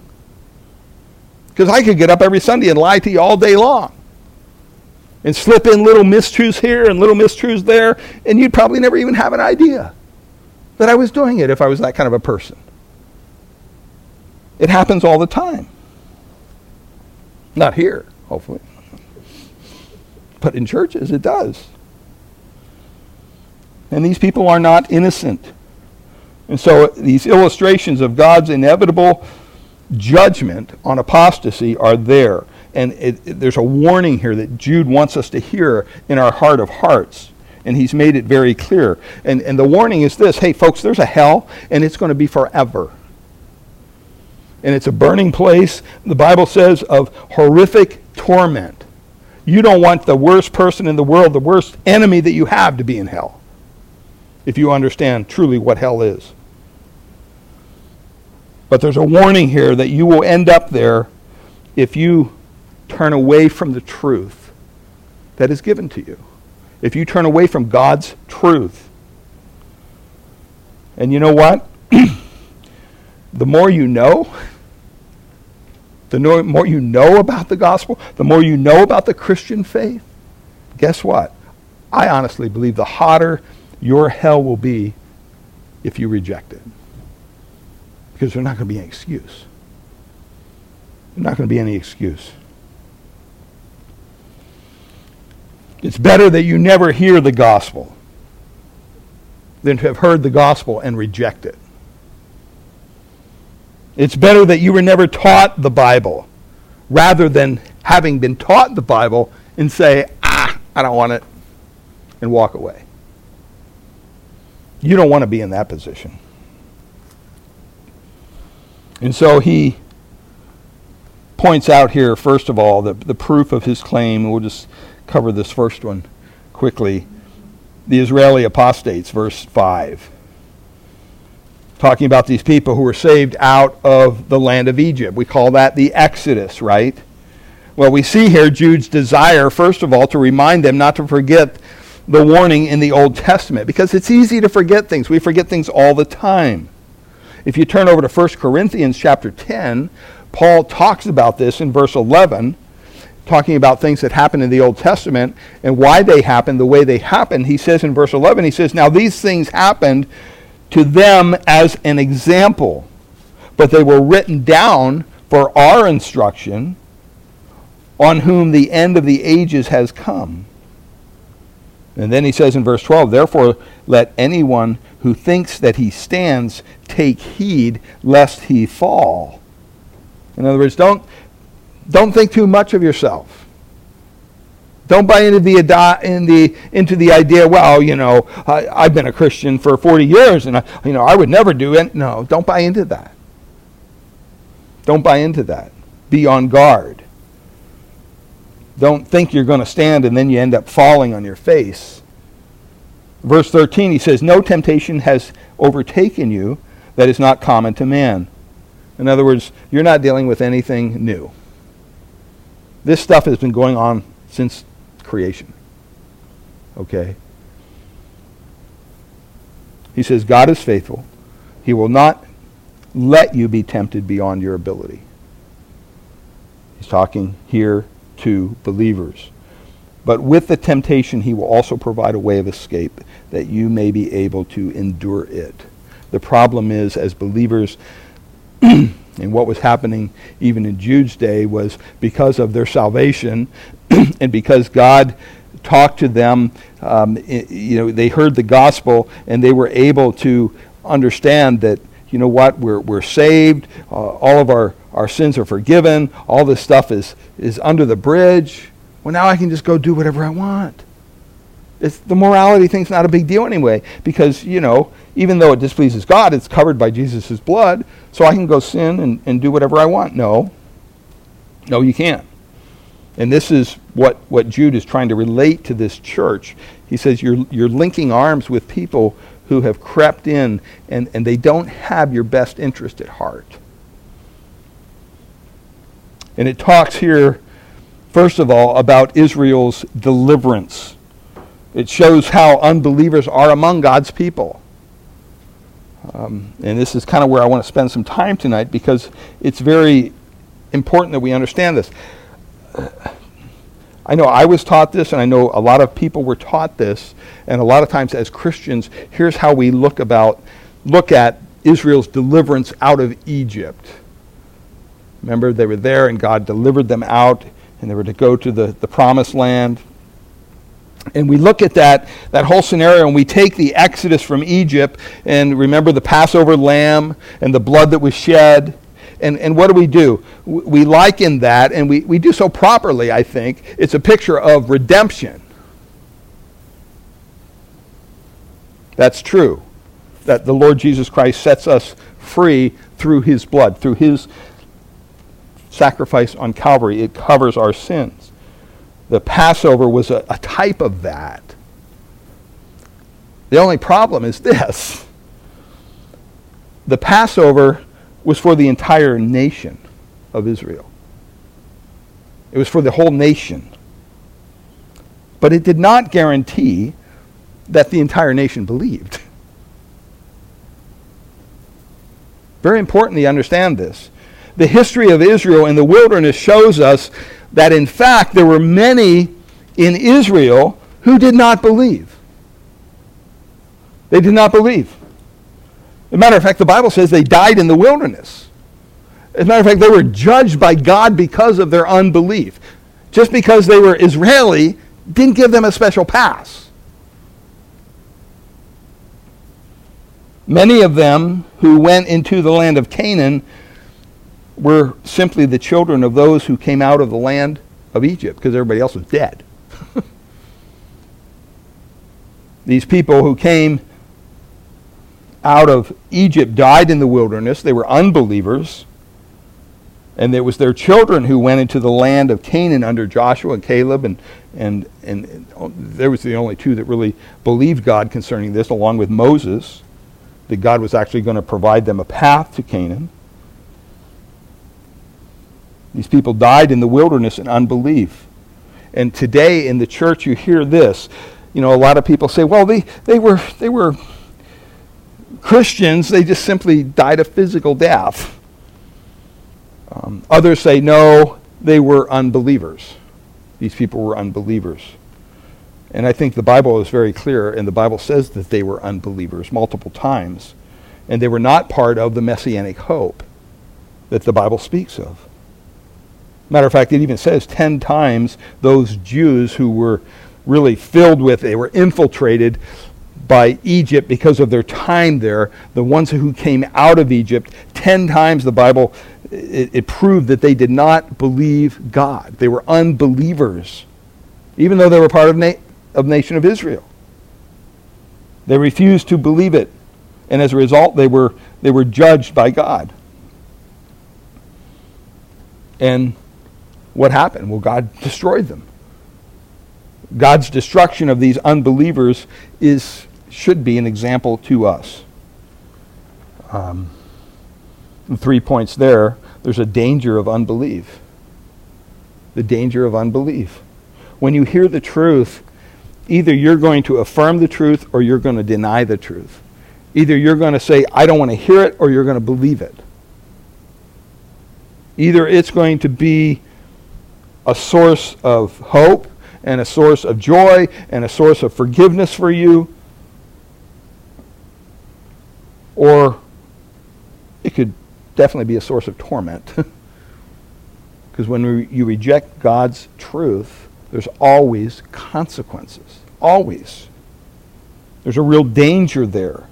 S1: Because I could get up every Sunday and lie to you all day long and slip in little mistruths here and little mistruths there, and you'd probably never even have an idea that I was doing it if I was that kind of a person. It happens all the time. Not here, hopefully. But in churches, it does. And these people are not innocent. And so these illustrations of God's inevitable judgment on apostasy are there. And it, it, there's a warning here that Jude wants us to hear in our heart of hearts. And he's made it very clear. And, and the warning is this hey, folks, there's a hell, and it's going to be forever. And it's a burning place, the Bible says, of horrific torment. You don't want the worst person in the world, the worst enemy that you have, to be in hell. If you understand truly what hell is. But there's a warning here that you will end up there if you turn away from the truth that is given to you. If you turn away from God's truth. And you know what? the more you know, the more you know about the gospel, the more you know about the Christian faith, guess what? I honestly believe the hotter your hell will be if you reject it. Because there's not going to be any excuse. There's not going to be any excuse. It's better that you never hear the gospel than to have heard the gospel and reject it. It's better that you were never taught the Bible rather than having been taught the Bible and say, ah, I don't want it, and walk away. You don't want to be in that position. And so he points out here, first of all, the, the proof of his claim. and We'll just cover this first one quickly. The Israeli apostates, verse 5. Talking about these people who were saved out of the land of Egypt. We call that the Exodus, right? Well, we see here Jude's desire, first of all, to remind them not to forget the warning in the Old Testament because it's easy to forget things. We forget things all the time. If you turn over to 1 Corinthians chapter 10, Paul talks about this in verse 11 talking about things that happened in the Old Testament and why they happened the way they happened, he says in verse 11, he says, Now these things happened to them as an example, but they were written down for our instruction, on whom the end of the ages has come. And then he says in verse 12, Therefore let anyone who thinks that he stands take heed lest he fall. In other words, don't don't think too much of yourself. Don't buy into the, in the, into the idea, well, you know, I, have been a Christian for 40 years and, I, you know, I would never do it. No, don't buy into that. Don't buy into that. Be on guard. Don't think you're going to stand and then you end up falling on your face. Verse 13, he says, No temptation has overtaken you that is not common to man. In other words, you're not dealing with anything new. This stuff has been going on since creation. Okay? He says, God is faithful. He will not let you be tempted beyond your ability. He's talking here to believers. But with the temptation, he will also provide a way of escape that you may be able to endure it. The problem is, as believers, and what was happening even in Jude's day was because of their salvation and because God talked to them, um, you know, they heard the gospel and they were able to understand that, you know what, we're, we're saved, uh, all of our, our sins are forgiven, all this stuff is, is under the bridge. Well, now I can just go do whatever I want. It's, the morality thing's not a big deal anyway, because, you know, even though it displeases God, it's covered by Jesus' blood, so I can go sin and, and do whatever I want. No. No, you can't. And this is what, what Jude is trying to relate to this church. He says you're, you're linking arms with people who have crept in and, and they don't have your best interest at heart. And it talks here, first of all, about Israel's deliverance. It shows how unbelievers are among God's people. Um, and this is kind of where I want to spend some time tonight because it's very important that we understand this. I know I was taught this, and I know a lot of people were taught this, and a lot of times as Christians, here's how we look about look at Israel's deliverance out of Egypt. Remember, they were there, and God delivered them out, and they were to go to the, the promised land. And we look at that, that whole scenario and we take the exodus from Egypt and remember the Passover lamb and the blood that was shed and, and what do we do? We liken that, and we, we do so properly, I think. It's a picture of redemption. That's true. That the Lord Jesus Christ sets us free through his blood, through his sacrifice on Calvary. It covers our sins. The Passover was a, a type of that. The only problem is this the Passover was for the entire nation of Israel. It was for the whole nation. But it did not guarantee that the entire nation believed. Very important to understand this. The history of Israel in the wilderness shows us that, in fact, there were many in Israel who did not believe. They did not believe. As a matter of fact, the Bible says they died in the wilderness. As a matter of fact, they were judged by God because of their unbelief. Just because they were Israeli didn't give them a special pass. Many of them who went into the land of Canaan were simply the children of those who came out of the land of Egypt because everybody else was dead. These people who came out of Egypt died in the wilderness. They were unbelievers. And it was their children who went into the land of Canaan under Joshua and Caleb. And, and, and, and there was the only two that really believed God concerning this, along with Moses, that God was actually going to provide them a path to Canaan. These people died in the wilderness in unbelief. And today in the church, you hear this. You know, a lot of people say, well, they, they, were, they were Christians, they just simply died a physical death. Um, others say, no, they were unbelievers. These people were unbelievers. And I think the Bible is very clear, and the Bible says that they were unbelievers multiple times. And they were not part of the messianic hope that the Bible speaks of. Matter of fact, it even says 10 times those Jews who were really filled with, they were infiltrated by Egypt because of their time there. The ones who came out of Egypt, ten times the Bible, it, it proved that they did not believe God. They were unbelievers, even though they were part of, na- of nation of Israel. They refused to believe it, and as a result, they were, they were judged by God. And what happened? Well, God destroyed them. God's destruction of these unbelievers is should be an example to us. Um, three points there. There's a danger of unbelief. The danger of unbelief. When you hear the truth either you're going to affirm the truth or you're going to deny the truth. Either you're going to say, I don't want to hear it, or you're going to believe it. Either it's going to be a source of hope and a source of joy and a source of forgiveness for you, or it could definitely be a source of torment. Because when re- you reject God's truth, there's always consequences. Always. There's a real danger there.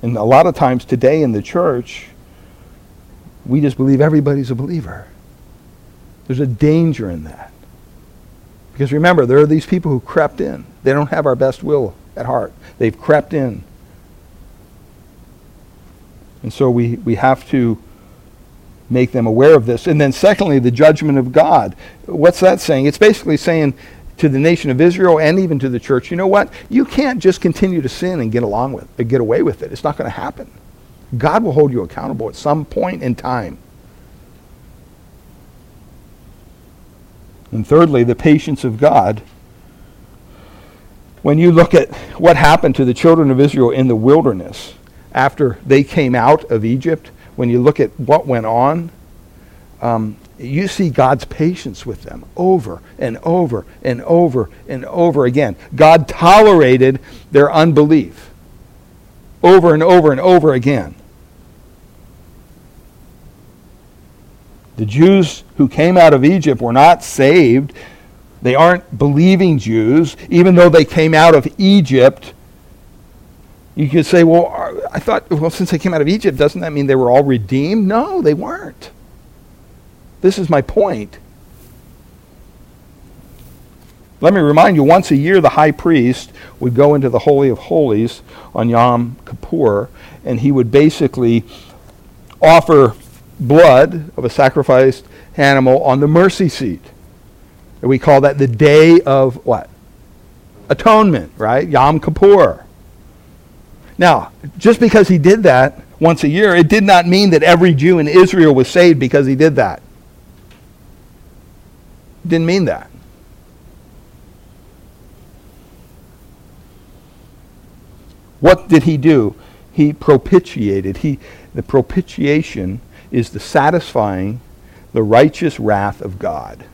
S1: And a lot of times today in the church, we just believe everybody's a believer. There's a danger in that. Because remember, there are these people who crept in. They don't have our best will at heart. They've crept in. And so we, we have to make them aware of this. And then, secondly, the judgment of God. What's that saying? It's basically saying to the nation of Israel and even to the church, you know what? You can't just continue to sin and get along with it, get away with it. It's not going to happen. God will hold you accountable at some point in time. And thirdly, the patience of God. When you look at what happened to the children of Israel in the wilderness after they came out of Egypt, when you look at what went on, um, you see God's patience with them over and over and over and over again. God tolerated their unbelief over and over and over again. The Jews who came out of Egypt were not saved. They aren't believing Jews, even though they came out of Egypt. You could say, well, I thought, well, since they came out of Egypt, doesn't that mean they were all redeemed? No, they weren't. This is my point. Let me remind you once a year, the high priest would go into the Holy of Holies on Yom Kippur, and he would basically offer blood of a sacrificed animal on the mercy seat. And we call that the day of what? Atonement, right? Yom Kippur. Now, just because he did that once a year, it did not mean that every Jew in Israel was saved because he did that. Didn't mean that. What did he do? He propitiated. He, the propitiation is the satisfying the righteous wrath of God.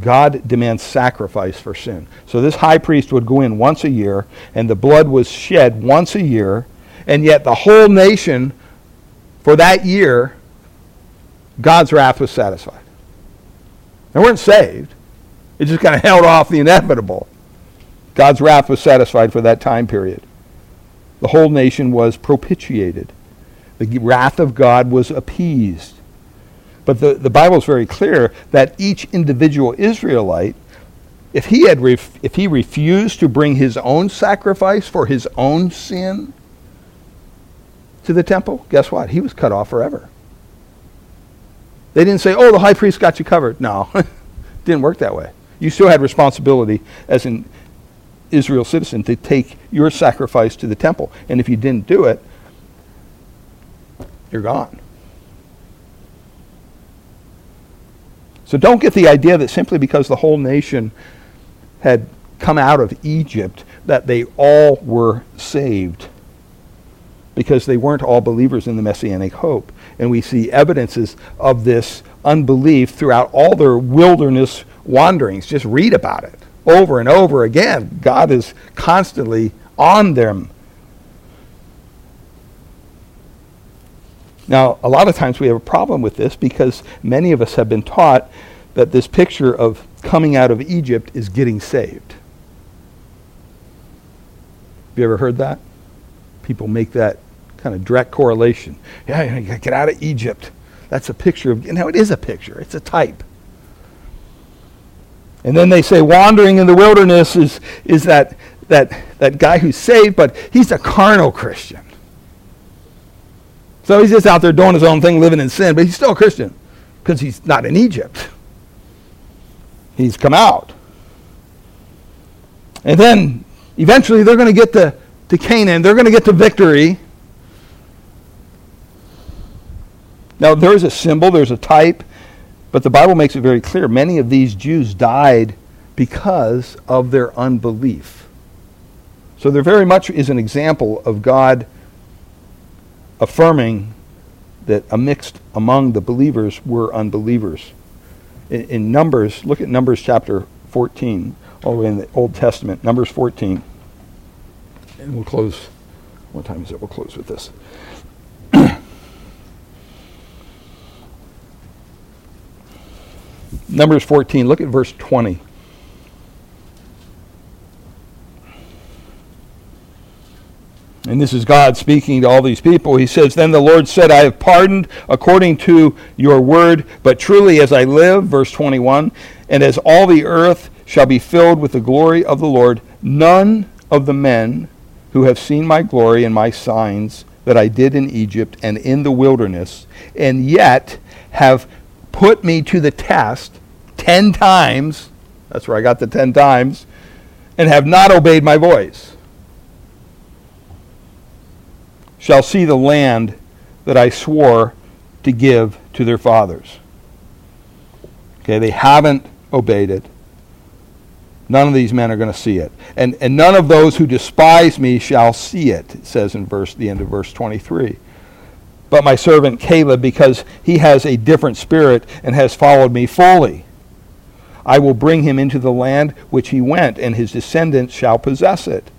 S1: God demands sacrifice for sin. So this high priest would go in once a year, and the blood was shed once a year, and yet the whole nation, for that year, God's wrath was satisfied. They weren't saved. It just kind of held off the inevitable. God's wrath was satisfied for that time period. The whole nation was propitiated. The wrath of God was appeased. But the, the Bible is very clear that each individual Israelite, if he, had ref, if he refused to bring his own sacrifice for his own sin to the temple, guess what? He was cut off forever. They didn't say, oh, the high priest got you covered. No, didn't work that way. You still had responsibility as an Israel citizen to take your sacrifice to the temple. And if you didn't do it, you're gone. So don't get the idea that simply because the whole nation had come out of Egypt that they all were saved. Because they weren't all believers in the messianic hope. And we see evidences of this unbelief throughout all their wilderness wanderings. Just read about it over and over again. God is constantly on them Now, a lot of times we have a problem with this because many of us have been taught that this picture of coming out of Egypt is getting saved. Have you ever heard that? People make that kind of direct correlation. Yeah, you gotta get out of Egypt. That's a picture of, now it is a picture, it's a type. And then they say wandering in the wilderness is, is that, that, that guy who's saved, but he's a carnal Christian. So he's just out there doing his own thing, living in sin, but he's still a Christian because he's not in Egypt. He's come out. And then eventually they're going to get to, to Canaan, they're going to get to victory. Now, there's a symbol, there's a type, But the Bible makes it very clear many of these Jews died because of their unbelief. So there very much is an example of God affirming that a mixed among the believers were unbelievers. In, in, Numbers, look at Numbers chapter 14, all the way in the Old Testament, Numbers 14. And we'll close. What time is it? We'll close with this. Numbers 14, look at verse 20. And this is God speaking to all these people. He says, Then the Lord said, I have pardoned according to your word, but truly as I live, verse 21, and as all the earth shall be filled with the glory of the Lord, none of the men who have seen my glory and my signs that I did in Egypt and in the wilderness, and yet have put me to the test ten times, that's where I got the ten times, and have not obeyed my voice shall see the land that I swore to give to their fathers. Okay, they haven't obeyed it. None of these men are going to see it. And, and none of those who despise me shall see it, it says in verse, the end of verse 23. But my servant Caleb, because he has a different spirit and has followed me fully, I will bring him into the land which he went, and his descendants shall possess it.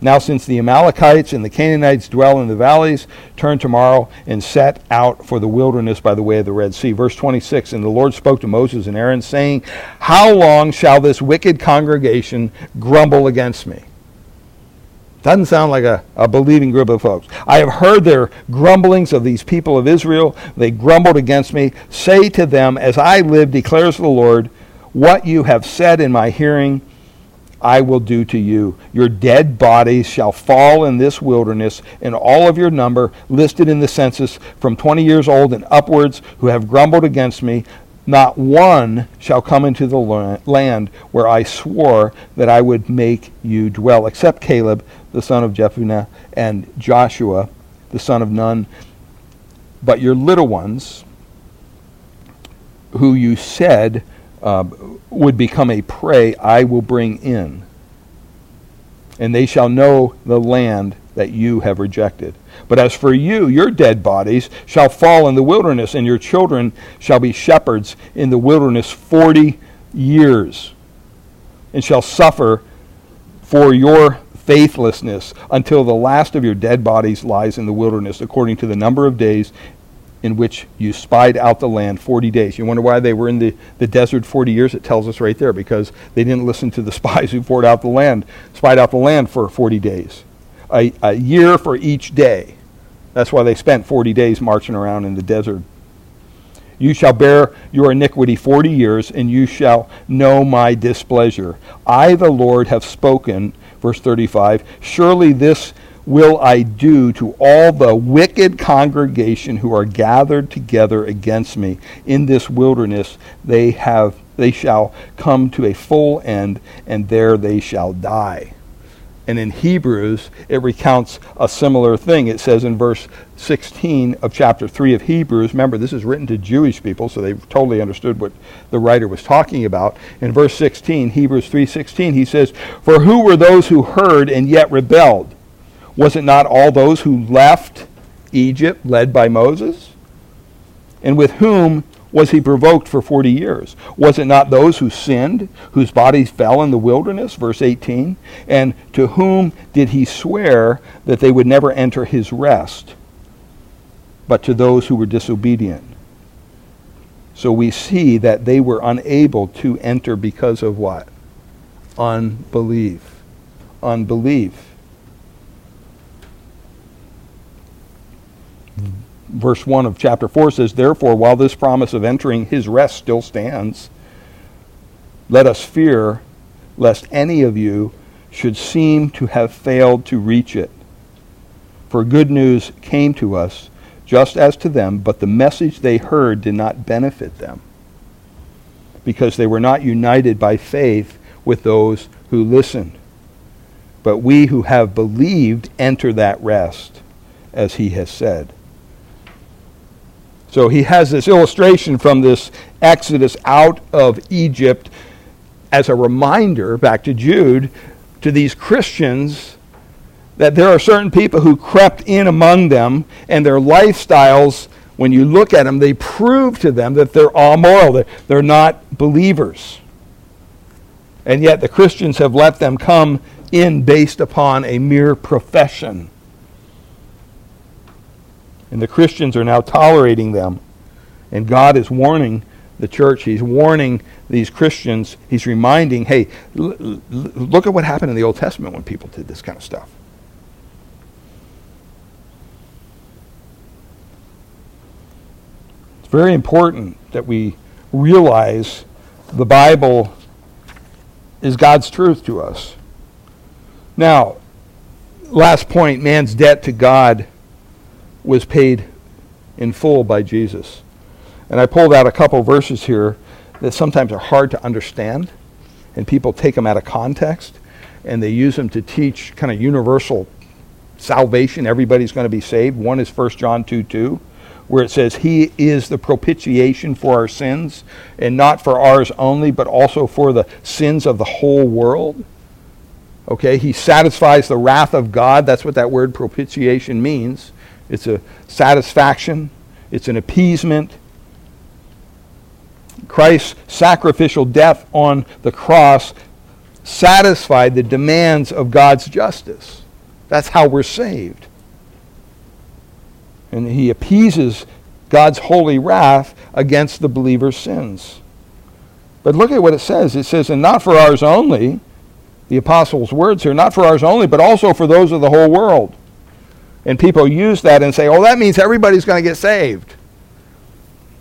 S1: Now, since the Amalekites and the Canaanites dwell in the valleys, turn tomorrow and set out for the wilderness by the way of the Red Sea. Verse 26 And the Lord spoke to Moses and Aaron, saying, How long shall this wicked congregation grumble against me? Doesn't sound like a, a believing group of folks. I have heard their grumblings of these people of Israel. They grumbled against me. Say to them, As I live, declares the Lord, what you have said in my hearing I will do to you. Your dead bodies shall fall in this wilderness, and all of your number, listed in the census, from 20 years old and upwards, who have grumbled against me, not one shall come into the land where I swore that I would make you dwell, except Caleb, the son of Jephunneh, and Joshua, the son of Nun. But your little ones, who you said, uh, would become a prey, I will bring in. And they shall know the land that you have rejected. But as for you, your dead bodies shall fall in the wilderness, and your children shall be shepherds in the wilderness forty years, and shall suffer for your faithlessness until the last of your dead bodies lies in the wilderness, according to the number of days in which you spied out the land 40 days. You wonder why they were in the, the desert 40 years? It tells us right there because they didn't listen to the spies who poured out the land, spied out the land for 40 days. A, a year for each day. That's why they spent 40 days marching around in the desert. You shall bear your iniquity 40 years, and you shall know my displeasure. I, the Lord, have spoken. Verse 35 Surely this will I do to all the wicked congregation who are gathered together against me. In this wilderness they have they shall come to a full end and there they shall die and in Hebrews it recounts a similar thing. It says in verse 16 of chapter 3 of Hebrews remember this is written to Jewish people so they totally understood what the writer was talking about. In verse 16 Hebrews 3:16 he says for who were those who heard and yet rebelled? Was it not all those who left Egypt led by Moses? And with whom was he provoked for 40 years? Was it not those who sinned, whose bodies fell in the wilderness? Verse 18. And to whom did he swear that they would never enter his rest? But to those who were disobedient. So we see that they were unable to enter because of what? Unbelief. Unbelief. Verse 1 of chapter 4 says, Therefore, while this promise of entering his rest still stands, let us fear lest any of you should seem to have failed to reach it. For good news came to us just as to them, but the message they heard did not benefit them, because they were not united by faith with those who listened. But we who have believed enter that rest, as he has said. So he has this illustration from this Exodus out of Egypt as a reminder back to Jude to these Christians that there are certain people who crept in among them and their lifestyles when you look at them they prove to them that they're all moral they're, they're not believers. And yet the Christians have let them come in based upon a mere profession and the Christians are now tolerating them. And God is warning the church. He's warning these Christians. He's reminding, hey, l- l- look at what happened in the Old Testament when people did this kind of stuff. It's very important that we realize the Bible is God's truth to us. Now, last point man's debt to God was paid in full by Jesus. And I pulled out a couple verses here that sometimes are hard to understand, and people take them out of context, and they use them to teach kind of universal salvation. Everybody's going to be saved. One is 1 John 2 2, where it says, He is the propitiation for our sins, and not for ours only, but also for the sins of the whole world. Okay, He satisfies the wrath of God. That's what that word propitiation means. It's a satisfaction, it's an appeasement. Christ's sacrificial death on the cross satisfied the demands of God's justice. That's how we're saved. And he appeases God's holy wrath against the believer's sins. But look at what it says. It says, and not for ours only, the apostles' words here, not for ours only, but also for those of the whole world. And people use that and say, oh, that means everybody's going to get saved.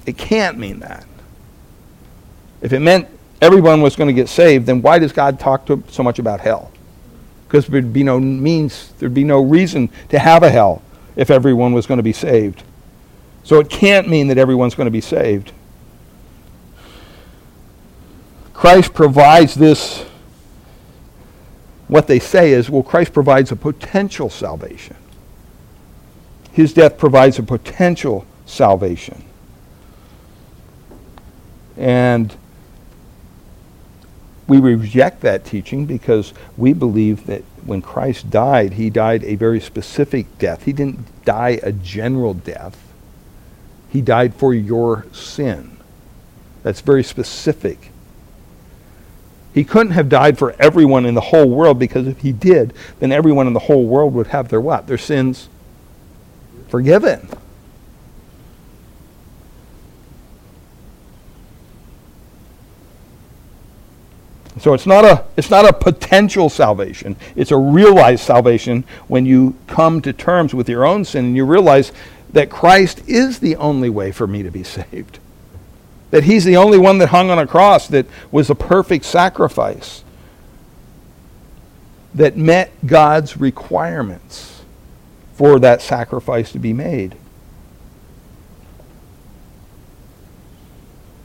S1: It can't mean that. If it meant everyone was going to get saved, then why does God talk to, so much about hell? Because there'd be no means, there'd be no reason to have a hell if everyone was going to be saved. So it can't mean that everyone's going to be saved. Christ provides this. What they say is, well, Christ provides a potential salvation his death provides a potential salvation. And we reject that teaching because we believe that when Christ died, he died a very specific death. He didn't die a general death, he died for your sin. That's very specific. He couldn't have died for everyone in the whole world because if he did, then everyone in the whole world would have their what? Their sins forgiven. So it's not a it's not a potential salvation. It's a realized salvation when you come to terms with your own sin and you realize that Christ is the only way for me to be saved. That he's the only one that hung on a cross that was a perfect sacrifice that met God's requirements for that sacrifice to be made.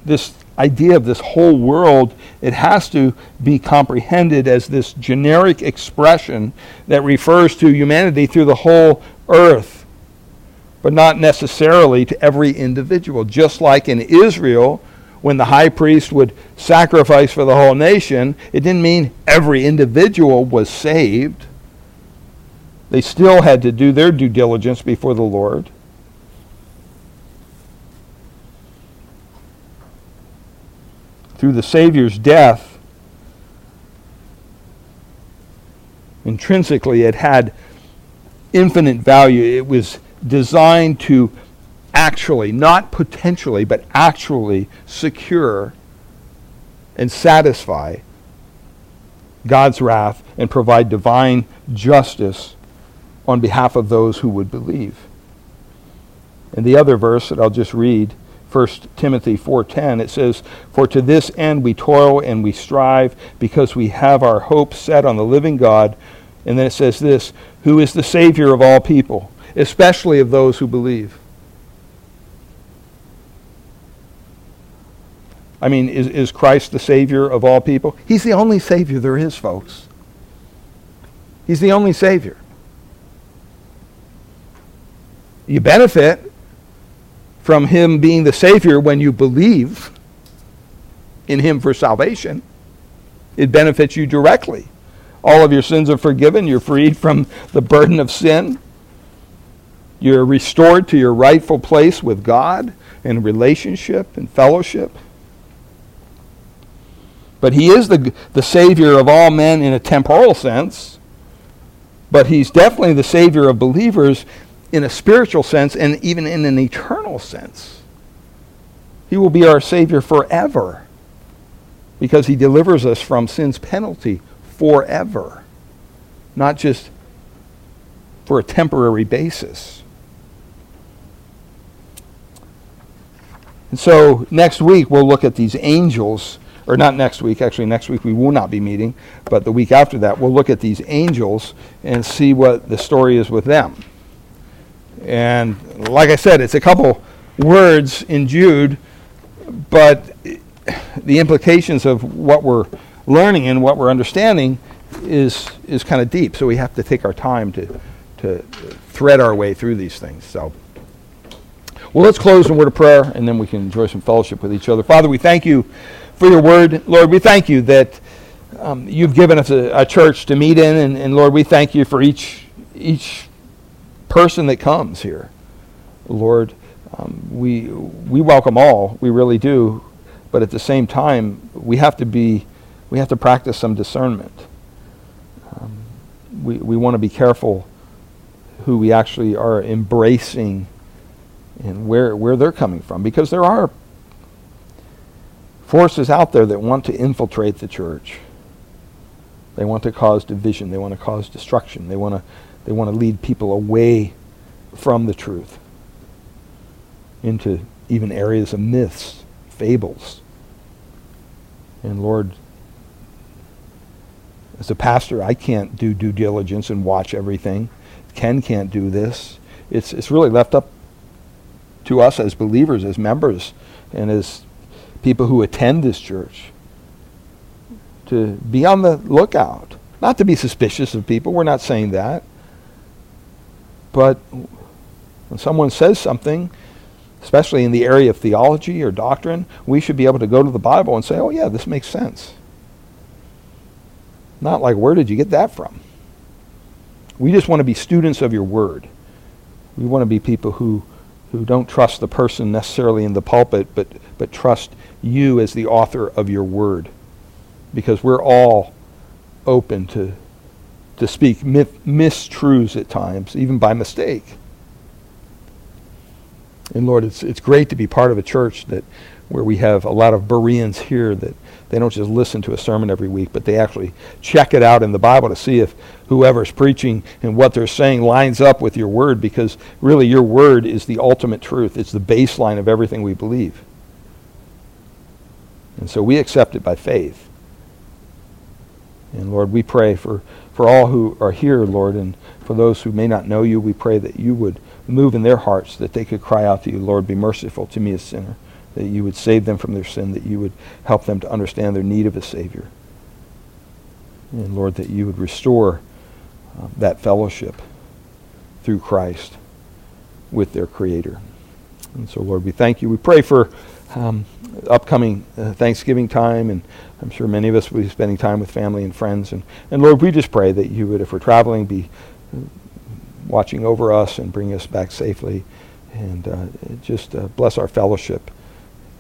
S1: This idea of this whole world, it has to be comprehended as this generic expression that refers to humanity through the whole earth, but not necessarily to every individual. Just like in Israel, when the high priest would sacrifice for the whole nation, it didn't mean every individual was saved. They still had to do their due diligence before the Lord. Through the Savior's death, intrinsically it had infinite value. It was designed to actually, not potentially, but actually secure and satisfy God's wrath and provide divine justice on behalf of those who would believe. And the other verse that I'll just read, 1 Timothy 4:10, it says, "For to this end we toil and we strive because we have our hope set on the living God." And then it says this, "Who is the savior of all people, especially of those who believe." I mean, is, is Christ the Savior of all people? He's the only Savior there is, folks. He's the only Savior. You benefit from Him being the Savior when you believe in Him for salvation. It benefits you directly. All of your sins are forgiven. You're freed from the burden of sin. You're restored to your rightful place with God in relationship and fellowship. But he is the, the Savior of all men in a temporal sense. But he's definitely the Savior of believers in a spiritual sense and even in an eternal sense. He will be our Savior forever because he delivers us from sin's penalty forever, not just for a temporary basis. And so next week we'll look at these angels or not next week, actually, next week we will not be meeting, but the week after that, we'll look at these angels and see what the story is with them. And like I said, it's a couple words in Jude, but the implications of what we're learning and what we're understanding is is kind of deep. So we have to take our time to to thread our way through these things. So well, let's close in word of prayer, and then we can enjoy some fellowship with each other. Father, we thank you for your word. Lord, we thank you that um, you've given us a, a, church to meet in, and, and Lord, we thank you for each, each person that comes here. Lord, um, we, we welcome all, we really do, but at the same time, we have to be, we have to practice some discernment. Um, we, we want to be careful who we actually are embracing and where, where they're coming from, because there are forces out there that want to infiltrate the church. They want to cause division. They want to cause destruction. They want to, they want to lead people away from the truth into even areas of myths, fables. And Lord, as a pastor, I can't do due diligence and watch everything. Ken can't do this. It's, it's really left up to us as believers, as members, and as people who attend this church to be on the lookout. Not to be suspicious of people, we're not saying that. But when someone says something, especially in the area of theology or doctrine, we should be able to go to the Bible and say, oh, yeah, this makes sense. Not like, where did you get that from? We just want to be students of your word. We want to be people who, who don't trust the person necessarily in the pulpit, but, but trust you as the author of your word. Because we're all open to, to speak mistruths at times, even by mistake. And Lord, it's, it's great to be part of a church that where we have a lot of Bereans here that they don't just listen to a sermon every week, but they actually check it out in the Bible to see if whoever's preaching and what they're saying lines up with your word, because really your word is the ultimate truth. It's the baseline of everything we believe. And so we accept it by faith. And Lord, we pray for, for all who are here, Lord, and for those who may not know you, we pray that you would move in their hearts, that they could cry out to you, Lord, be merciful to me, a sinner, that you would save them from their sin, that you would help them to understand their need of a Savior. And Lord, that you would restore uh, that fellowship through Christ with their Creator. And so, Lord, we thank you. We pray for um, upcoming uh, Thanksgiving time, and I'm sure many of us will be spending time with family and friends. And, and Lord, we just pray that you would, if we're traveling, be watching over us and bring us back safely. And uh, just uh, bless our fellowship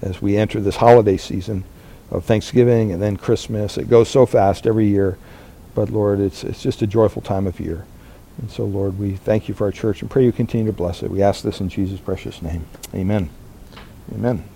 S1: as we enter this holiday season of Thanksgiving and then Christmas. It goes so fast every year. But Lord, it's, it's just a joyful time of year. And so, Lord, we thank you for our church and pray you continue to bless it. We ask this in Jesus' precious name. Amen. Amen.